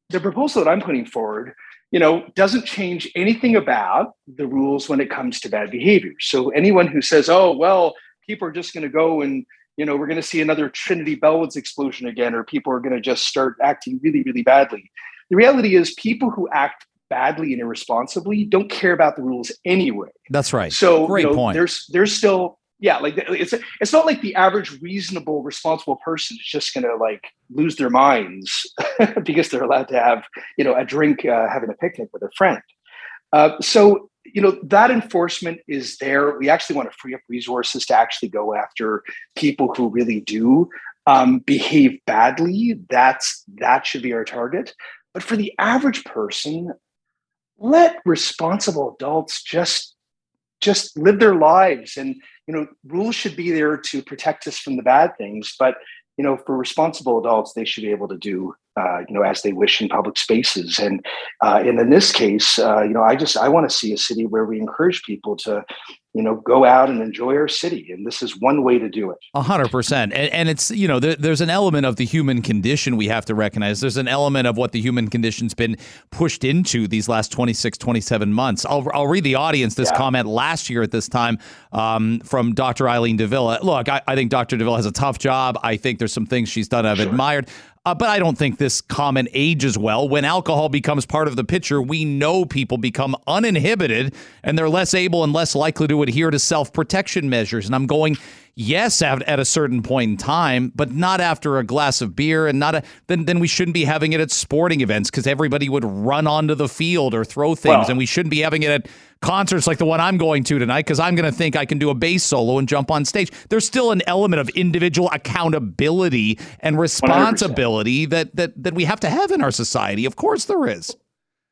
the proposal that I'm putting forward, you know, doesn't change anything about the rules when it comes to bad behavior. So anyone who says, "Oh, well, people are just going to go and you know, we're going to see another Trinity Bellwoods explosion again, or people are going to just start acting really, really badly. The reality is, people who act badly and irresponsibly don't care about the rules anyway. That's right. So, great you know, point. There's there's still yeah, like it's it's not like the average reasonable, responsible person is just going to like lose their minds because they're allowed to have you know a drink, uh, having a picnic with a friend. Uh, so you know that enforcement is there. We actually want to free up resources to actually go after people who really do um, behave badly. That's that should be our target. But for the average person let responsible adults just just live their lives. And you know rules should be there to protect us from the bad things but you know for responsible adults they should be able to do uh, you know as they wish in public spaces. And uh, and in this case uh, you know i just i want to see a city where we encourage people to you know go out and enjoy our city and this is one way to do it. A hundred percent. And it's you know there, there's an element of the human condition we have to recognize. There's an element of what the human condition's been pushed into these last 26 27 months. I'll, I'll read the audience this yeah. comment last year at this time um, from dr eileen de Villa. look I, I, think dr de Villa has a tough job. I think there's some things she's done i've sure. admired uh, but I don't think this comment ages well. When alcohol becomes part of the picture, we know people become uninhibited and they're less able and less likely to adhere to self protection measures. And I'm going, yes, at, at, a certain point in time, but not after a glass of beer and not a, then, then we shouldn't be having it at sporting events because everybody would run onto the field or throw things. Well, and we shouldn't be having it at concerts like the one I'm going to tonight because I'm going to think I can do a bass solo and jump on stage. There's still an element of individual accountability and responsibility that that that we have to have in our society. Of course, there is.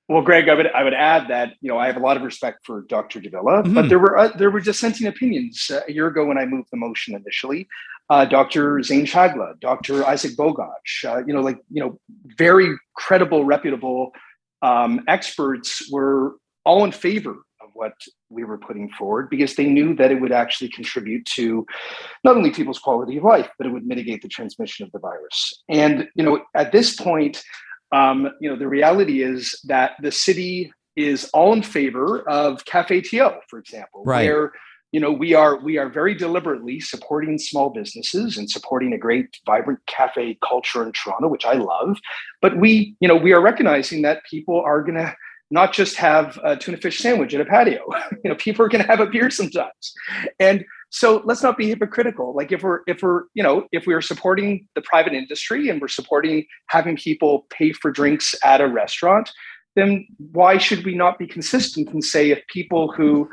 Well, Greg, I would I would add that you know I have a lot of respect for Dr. de Villa, mm-hmm. but there were uh, there were dissenting opinions uh, a year ago when I moved the motion initially. Uh, Dr. Zain Chagla, Dr. Isaac Bogoch, uh, you know, like you know, very credible, reputable um, experts were all in favor of what we were putting forward because they knew that it would actually contribute to not only people's quality of life, but it would mitigate the transmission of the virus. And you know, at this point, um, you know, the reality is that the city is all in favor of Cafe TO, for example, right. where you know we are we are very deliberately supporting small businesses and supporting a great vibrant cafe culture in toronto which i love but we you know we are recognizing that people are going to not just have a tuna fish sandwich at a patio. you know, people are going to have a beer sometimes, and so let's not be hypocritical. Like if we're if we're you know if we are supporting the private industry and we're supporting having people pay for drinks at a restaurant, then why should we not be consistent and say if people who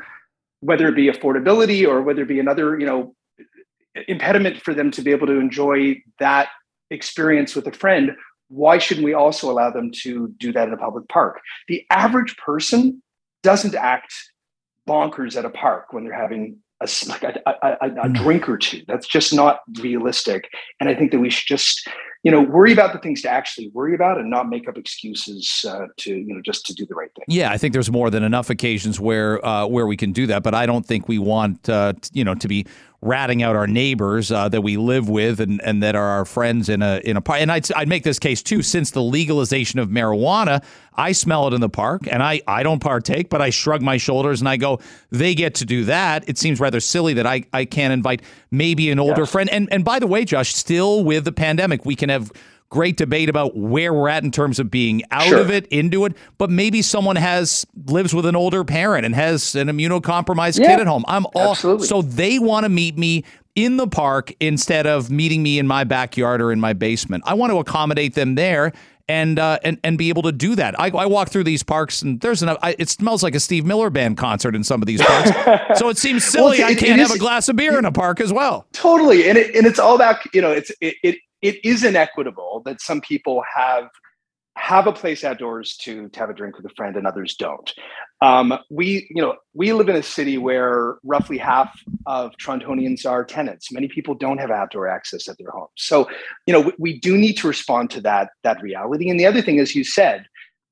whether it be affordability or whether it be another you know impediment for them to be able to enjoy that experience with a friend why shouldn't we also allow them to do that in a public park? The average person doesn't act bonkers at a park when they're having a, like a, a, a, a mm. drink or two. That's just not realistic. And I think that we should just, you know, worry about the things to actually worry about and not make up excuses uh, to, you know, just to do the right thing. Yeah, I think there's more than enough occasions where uh, where we can do that, but I don't think we want, uh, you know, to be ratting out our neighbors uh, that we live with and, and that are our friends in a in a park. And I'd, I'd make this case too. Since the legalization of marijuana, I smell it in the park, and I I don't partake, but I shrug my shoulders and I go, they get to do that. It seems rather silly that I I can't invite maybe an older yes. friend. And and by the way, Josh, still with the pandemic, we can have great debate about where we're at in terms of being out sure. of it, into it. But maybe someone has lives with an older parent and has an immunocompromised yeah, kid at home. I'm all absolutely. so they want to meet me in the park instead of meeting me in my backyard or in my basement. I want to accommodate them there. And, uh, and and be able to do that. I, I walk through these parks and there's an I, it smells like a Steve Miller Band concert in some of these parks. so it seems silly well, it, I can't have is, a glass of beer in a park as well. Totally, and it, and it's all about you know it's it, it it is inequitable that some people have have a place outdoors to, to have a drink with a friend and others don't. Um, we, you know, we live in a city where roughly half of Torontonians are tenants. Many people don't have outdoor access at their homes. So, you know, we, we do need to respond to that that reality. And the other thing, as you said,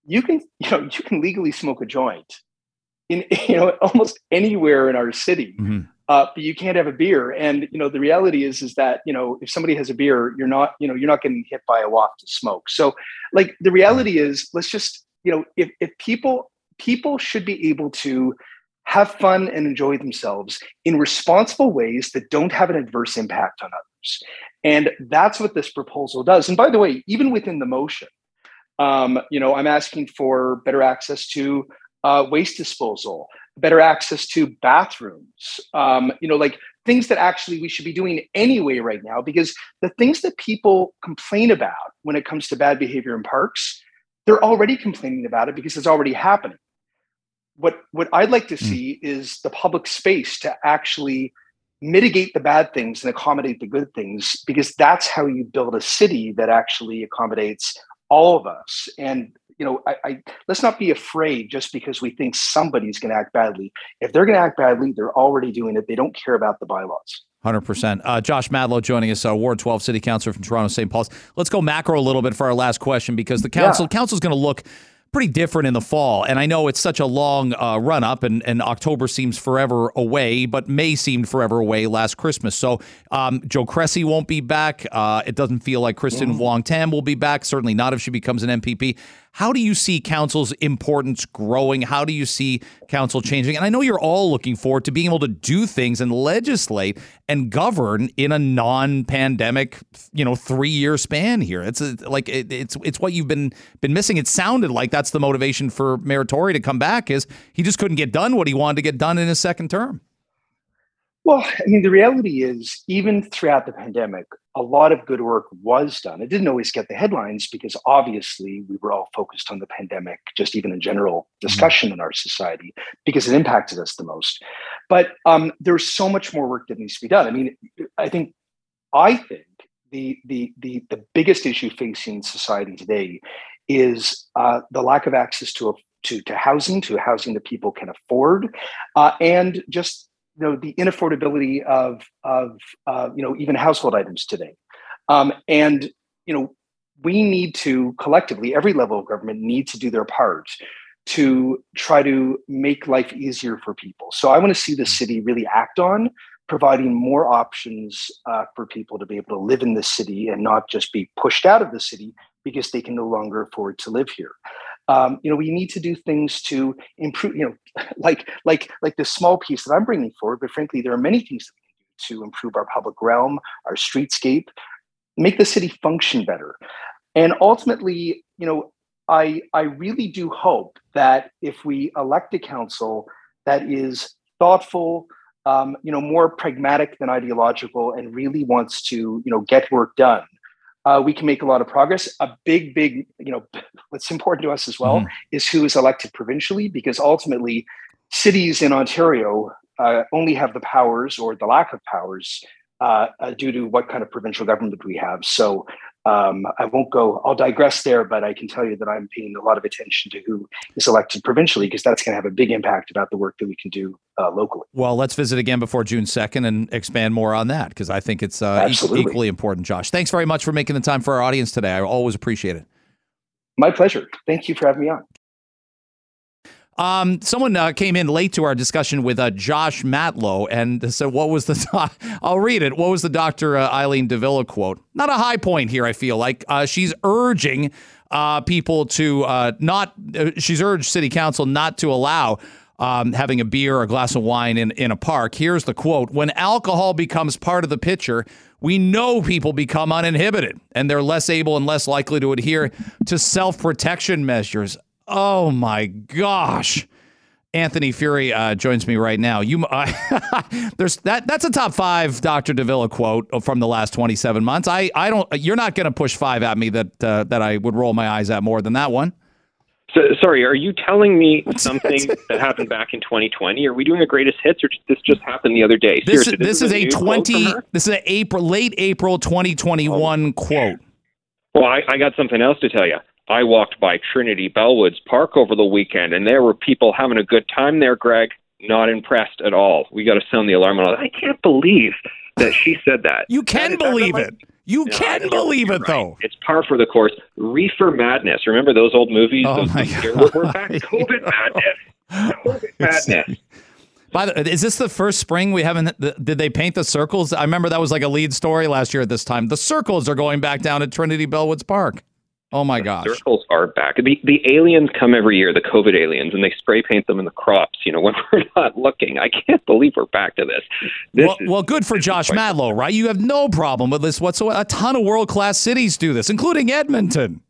you can, you know, you can legally smoke a joint in you know almost anywhere in our city. Mm-hmm uh, but you can't have a beer. And you know, the reality is is that you know, if somebody has a beer, you're not you know you're not getting hit by a waft of smoke. So, like the reality is, let's just you know, if if people people should be able to have fun and enjoy themselves in responsible ways that don't have an adverse impact on others. And that's what this proposal does. And by the way, even within the motion, um, you know, I'm asking for better access to uh, waste disposal, better access to bathrooms, um, you know, like things that actually we should be doing anyway right now, because the things that people complain about when it comes to bad behavior in parks, they're already complaining about it because it's already happening. What, what I'd like to hmm. see is the public space to actually mitigate the bad things and accommodate the good things, because that's how you build a city that actually accommodates all of us. And you know, I, I, let's not be afraid just because we think somebody's going to act badly. If they're going to act badly, they're already doing it. They don't care about the bylaws. 100%. Uh, Josh Matlow joining us, uh, Ward 12 City Councilor from Toronto St. Paul's. Let's go macro a little bit for our last question because the council yeah. council's going to look pretty different in the fall. And I know it's such a long uh, run up, and, and October seems forever away, but May seemed forever away last Christmas. So um, Joe Cressy won't be back. Uh, it doesn't feel like Kristyn mm. Wong Tam will be back. Certainly not if she becomes an MPP. How do you see council's importance growing? How do you see council changing? And I know you're all looking forward to being able to do things and legislate and govern in a non-pandemic, you know, three-year span here. It's a, like it, it's it's what you've been been missing. It sounded like that's the motivation for Tory to come back is he just couldn't get done what he wanted to get done in his second term. Well, I mean, the reality is, even throughout the pandemic, a lot of good work was done. It didn't always get the headlines because obviously we were all focused on the pandemic, just even in general mm-hmm. discussion mm-hmm. in our society, because it impacted us the most. But um, there's so much more work that needs to be done. I mean, I think, I think the the the, the biggest issue facing society today is uh, the lack of access to a to, to housing, to housing that people can afford, uh, and just you know the inaffordability of of uh, you know even household items today. Um, and you know we need to collectively every level of government need to do their part to try to make life easier for people. So i want to see the city really act on providing more options uh, for people to be able to live in the city and not just be pushed out of the city because they can no longer afford to live here um, you know we need to do things to improve you know like like like this small piece that i'm bringing forward but frankly there are many things that we do to improve our public realm our streetscape make the city function better. And ultimately you know i i really do hope that if we elect a council that is thoughtful um, you know more pragmatic than ideological and really wants to you know get work done uh, we can make a lot of progress. A big, big, you know, what's important to us as well mm. is who is elected provincially, because ultimately, cities in Ontario uh, only have the powers or the lack of powers uh, uh due to what kind of provincial government we have. So um, I won't go, I'll digress there, but I can tell you that I'm paying a lot of attention to who is elected provincially because that's going to have a big impact about the work that we can do uh, locally. Well, let's visit again before June 2nd and expand more on that because I think it's uh, equally important, Josh. Thanks very much for making the time for our audience today. I always appreciate it. My pleasure. Thank you for having me on. Um, someone uh, came in late to our discussion with uh, Josh Matlow and said, "What was the?" Do- I'll read it. What was the Dr. Uh, Eileen de Villa quote? Not a high point here. I feel like uh, she's urging uh, people to uh, not. she's urged City Council not to allow. Um, having a beer or a glass of wine in, in a park. Here's the quote When alcohol becomes part of the picture, we know people become uninhibited and they're less able and less likely to adhere to self protection measures. Oh my gosh. Anthony Furey uh, joins me right now. You, uh, there's that. That's a top five Dr. de Villa quote from the last 27 months. I, I don't. You're not going to push five at me that uh, that I would roll my eyes at more than that one. So, sorry, are you telling me something that happened back in 2020? Are we doing a greatest hits, or this just happened the other day? This, Seriously, this, this is, is, a 20. This is an April, late April 2021 oh. quote. Well, I, I got something else to tell you. I walked by Trinity Bellwoods Park over the weekend, and there were people having a good time there, Greg. Not impressed at all. We got to sound the alarm on. I can't believe that she said that. You can that believe it. You no, can believe it, right. though. It's par for the course. Reefer Madness. Remember those old movies? Oh those, my God. We're, we're back. COVID madness. COVID madness. By the, is this the first spring we haven't? Did they paint the circles? I remember that was like a lead story last year at this time. The circles are going back down at Trinity Bellwoods Park. Oh my the gosh! Circles are back. The the aliens come every year, the COVID aliens, and they spray paint them in the crops. You know, when we're not looking. I can't believe we're back to this. this well, well, good for Josh Matlow, right? You have no problem with this whatsoever. A ton of world class cities do this, including Edmonton.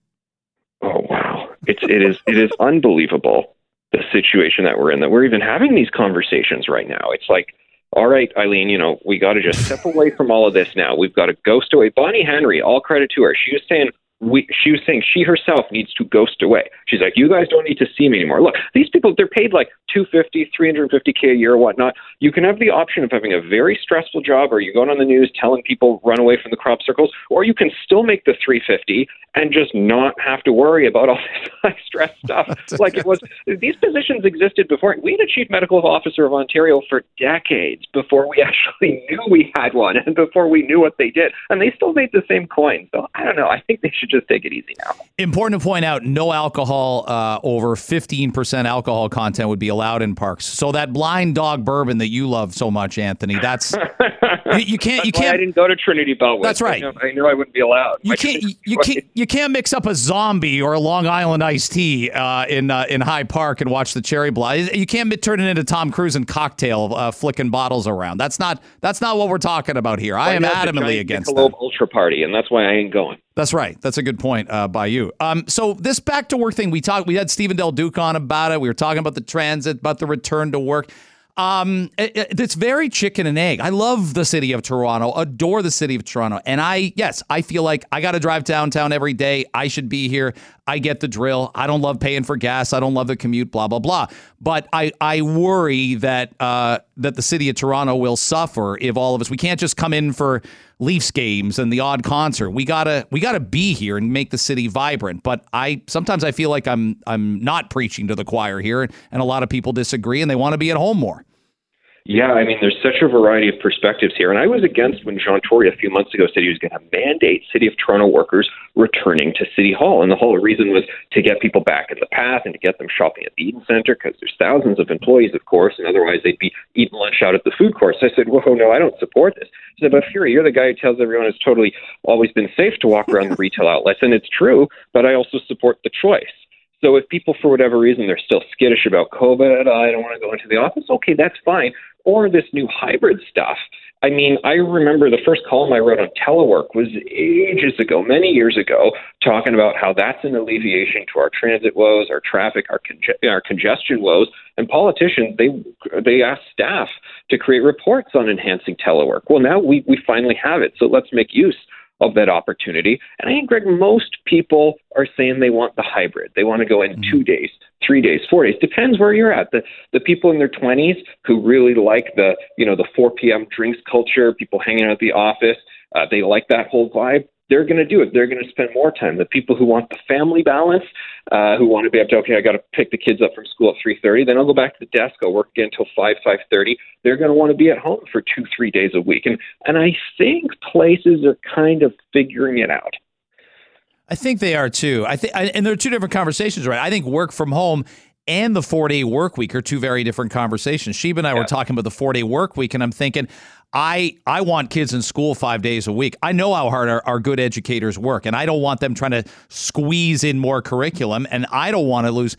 Oh wow! It's it is it is unbelievable the situation that we're in. That we're even having these conversations right now. It's like all right, Eileen, you know, we got to just step away from all of this now. We've got to ghost away. Bonnie Henry, all credit to her. She was saying, we, she was saying she herself needs to ghost away. She's like, you guys don't need to see me anymore. Look, these people, they're paid like 250, 350K a year or whatnot. You can have the option of having a very stressful job or you're going on the news telling people run away from the crop circles, or you can still make the 350 and just not have to worry about all this high stress stuff. like it was, these positions existed before. We had a chief medical officer of Ontario for decades before we actually knew we had one and before we knew what they did. And they still made the same coin. So I don't know. I think they should just take it easy now. Important to point out no alcohol, uh, over 15% alcohol content would be allowed in parks. So that blind dog bourbon that you love so much, Anthony, that's, you, you, can't, you can't. I didn't go to Trinity Bellwood. That's right. I, know, I knew I wouldn't be allowed. You can't, you, you can't, you can't mix up a zombie or a Long Island iced tea uh, in uh, in High Park and watch the cherry blind. You can't turn it into Tom Cruise and cocktail uh, flicking bottles around. That's not that's not what we're talking about here. I am adamantly against that. Ultra party, and that's why I ain't going. That's right. That's a good point uh, by you. Um, so this back to work thing we talked. We had Stephen Del Duca on about it. We were talking about the transit, about the return to work. Um, it, it's very chicken and egg. I love the city of Toronto, adore the city of Toronto. And I, yes, I feel like I got to drive downtown every day. I should be here. I get the drill. I don't love paying for gas. I don't love the commute, blah, blah, blah. But I, I worry that, uh, that the city of Toronto will suffer if all of us, we can't just come in for Leafs games and the odd concert. We gotta, we gotta be here and make the city vibrant. But I, sometimes I feel like I'm, I'm not preaching to the choir here and a lot of people disagree and they want to be at home more. Yeah, I mean, there's such a variety of perspectives here. And I was against when John Tory a few months ago said he was going to mandate City of Toronto workers returning to City Hall. And the whole reason was to get people back in the path and to get them shopping at the Eaton Centre because there's thousands of employees, of course, and otherwise they'd be eating lunch out at the food court. So I said, whoa, no, I don't support this. He said, but Furey, you're the guy who tells everyone it's totally always been safe to walk around the retail outlets. And it's true, but I also support the choice. So if people, for whatever reason, they're still skittish about COVID, oh, I don't want to go into the office, okay, that's fine. Or this new hybrid stuff. I mean, I remember the first column I wrote on telework was ages ago, many years ago, talking about how that's an alleviation to our transit woes, our traffic, our, conge- our congestion woes. And politicians, they they ask staff to create reports on enhancing telework. Well, now we, we finally have it, so let's make use of that opportunity. And I think, Greg, most people are saying they want the hybrid. They want to go in mm-hmm. two days, three days, four days. Depends where you're at. The the people in their 20s who really like the you know the 4 p.m. drinks culture, people hanging out at the office, uh, they like that whole vibe they're going to do it. They're going to spend more time. The people who want the family balance, uh, who want to be able to, okay, I got to pick the kids up from school at 3.30, then I'll go back to the desk, I'll work again until 5, 5.30. They're going to want to be at home for two, three days a week. And, and I think places are kind of figuring it out. I think they are too. I think, and there are two different conversations, right? I think work from home and the four day work week are two very different conversations. Sheba and I yeah. were talking about the four day work week, and I'm thinking, I I want kids in school five days a week. I know how hard our, our, good educators work, and I don't want them trying to squeeze in more curriculum, and I don't want to lose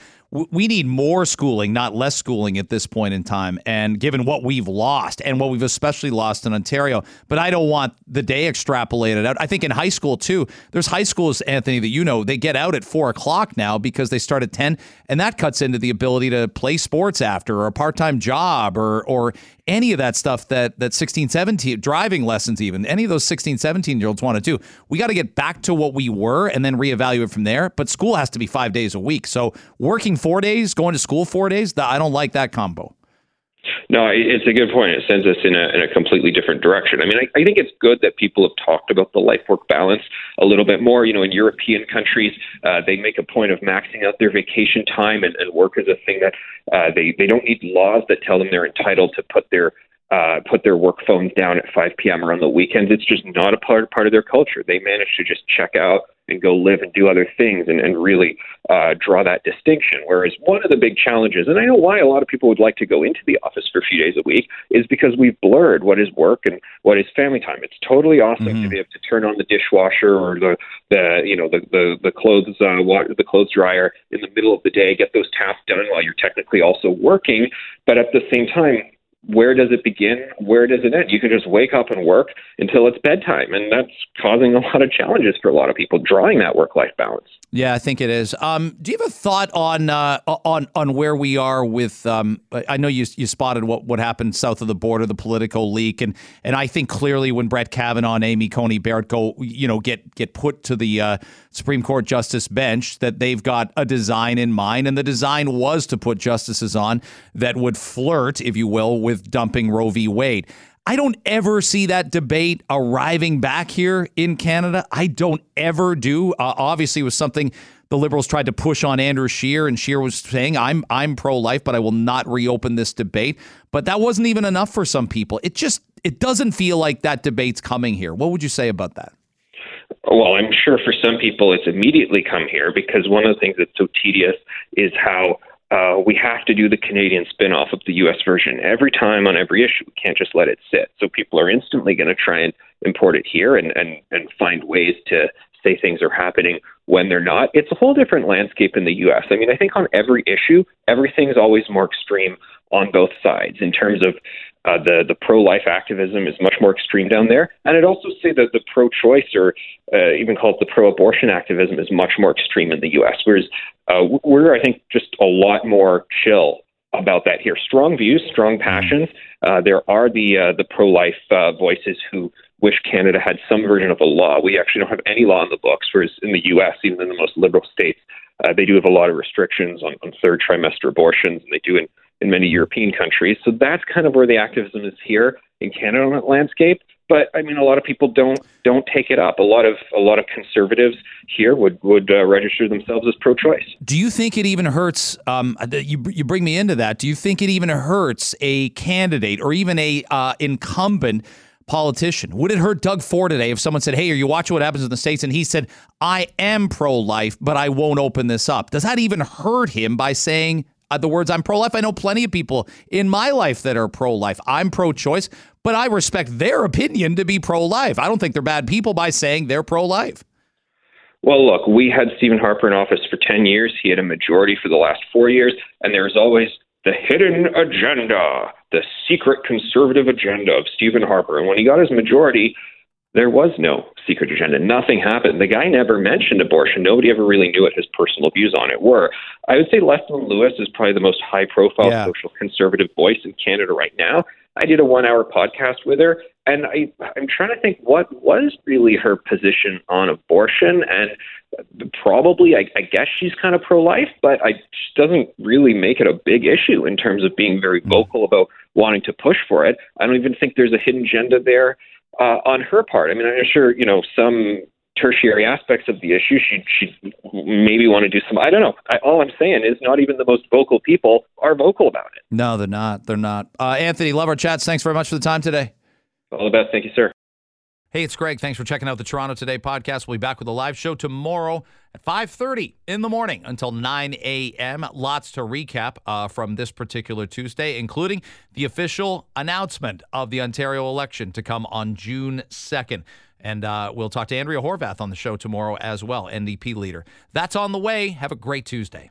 we need more schooling, not less schooling at this point in time. And given what we've lost and what we've especially lost in Ontario, but I don't want the day extrapolated out. I think in high school too, there's high schools, Anthony, that you know, they get out at four o'clock now because they start at 10, and that cuts into the ability to play sports after or a part time job or, or any of that stuff that, that 16, 17, driving lessons, even any of those 16, 17 year olds want to do. We got to get back to what we were and then reevaluate from there. But school has to be five days a week. So working four days, going to school four days, I don't like that combo. No, it's a good point. It sends us in a, in a completely different direction. I mean, I, I think it's good that people have talked about the life work balance a little bit more. You know, in European countries, uh, they make a point of maxing out their vacation time, and, and work is a thing that uh, they they don't need laws that tell them they're entitled to put their uh, put their work phones down at 5 p.m. or on the weekends. It's just not a part part of their culture. They manage to just check out and go live and do other things and, and really uh, draw that distinction. Whereas one of the big challenges, and I know why a lot of people would like to go into the office for a few days a week, is because we've blurred what is work and what is family time. It's totally awesome mm-hmm. to be able to turn on the dishwasher or the, the you know the the, the clothes uh, water, the clothes dryer in the middle of the day, get those tasks done while you're technically also working. But at the same time, where does it begin? Where does it end? You can just wake up and work until it's bedtime. And that's causing a lot of challenges for a lot of people, drawing that work life balance. Yeah, I think it is. Um, do you have a thought on uh, on on where we are with? Um, I know you you spotted what what happened south of the border, the political leak, and and I think clearly when Brett Kavanaugh and Amy Coney Barrett go, you know, get get put to the uh, Supreme Court justice bench, that they've got a design in mind, and the design was to put justices on that would flirt, if you will, with dumping Roe v. Wade. I don't ever see that debate arriving back here in Canada. I don't ever do. Uh, obviously, it was something the Liberals tried to push on Andrew Scheer, and Scheer was saying, "I'm I'm pro-life, but I will not reopen this debate." But that wasn't even enough for some people. It just it doesn't feel like that debate's coming here. What would you say about that? Well, I'm sure for some people it's immediately come here because one of the things that's so tedious is how uh, we have to do the Canadian spin off of the US version every time on every issue. We can't just let it sit. So people are instantly going to try and import it here and, and, and find ways to say things are happening when they're not. It's a whole different landscape in the US. I mean, I think on every issue, everything's always more extreme on both sides in terms of uh, the the pro life activism is much more extreme down there, and I'd also say that the pro choice or uh, even called the pro abortion activism is much more extreme in the U.S. Whereas uh, we're I think just a lot more chill about that here. Strong views, strong passions. Uh, there are the uh, the pro life uh, voices who wish Canada had some version of a law. We actually don't have any law in the books, whereas in the U.S., even in the most liberal states, uh, they do have a lot of restrictions on, on third trimester abortions, and they do in in many European countries. So that's kind of where the activism is here in Canada on that landscape. But I mean, a lot of people don't don't take it up. A lot of a lot of conservatives here would would uh, register themselves as pro-choice. Do you think it even hurts? Um, you you bring me into that. Do you think it even hurts a candidate or even a uh, incumbent? politician. Would it hurt Doug Ford today if someone said, Hey, are you watching what happens in the States? And he said, I am pro life, but I won't open this up. Does that even hurt him by saying, uh, Uh, the words I'm pro life. I know plenty of people in my life that are pro life. I'm pro choice, but I respect their opinion to be pro life. I don't think they're bad people by saying they're pro life. Well, look, we had Stephen Harper in office for 10 years. He had a majority for the last four years, and there's always the hidden agenda, the secret conservative agenda of Stephen Harper. And when he got his majority, there was no secret agenda. Nothing happened. The guy never mentioned abortion. Nobody ever really knew what his personal views on it were. I would say Leslyn Lewis is probably the most high profile yeah. social conservative voice in Canada right now. I did a one hour podcast with her, and I, I'm trying to think what was really her position on abortion. And probably, I, I guess she's kind of pro life, but I just doesn't really make it a big issue in terms of being very hmm. vocal about wanting to push for it. I don't even think there's a hidden agenda there uh, on her part. I mean, I'm sure you know some tertiary aspects of the issue. She she maybe want to do some. I don't know. I, all I'm saying is, not even the most vocal people are vocal about it. No, they're not. They're not. Uh, Anthony, love our chats. Thanks very much for the time today. All the best. Thank you, sir. Hey, it's Greg. Thanks for checking out the Toronto Today podcast. We'll be back with a live show tomorrow at 5.30 in the morning until 9 a.m. Lots to recap uh, from this particular Tuesday, including the official announcement of the Ontario election to come on June 2nd. And uh, we'll talk to Andrea Horwath on the show tomorrow as well, NDP leader. That's on the way. Have a great Tuesday.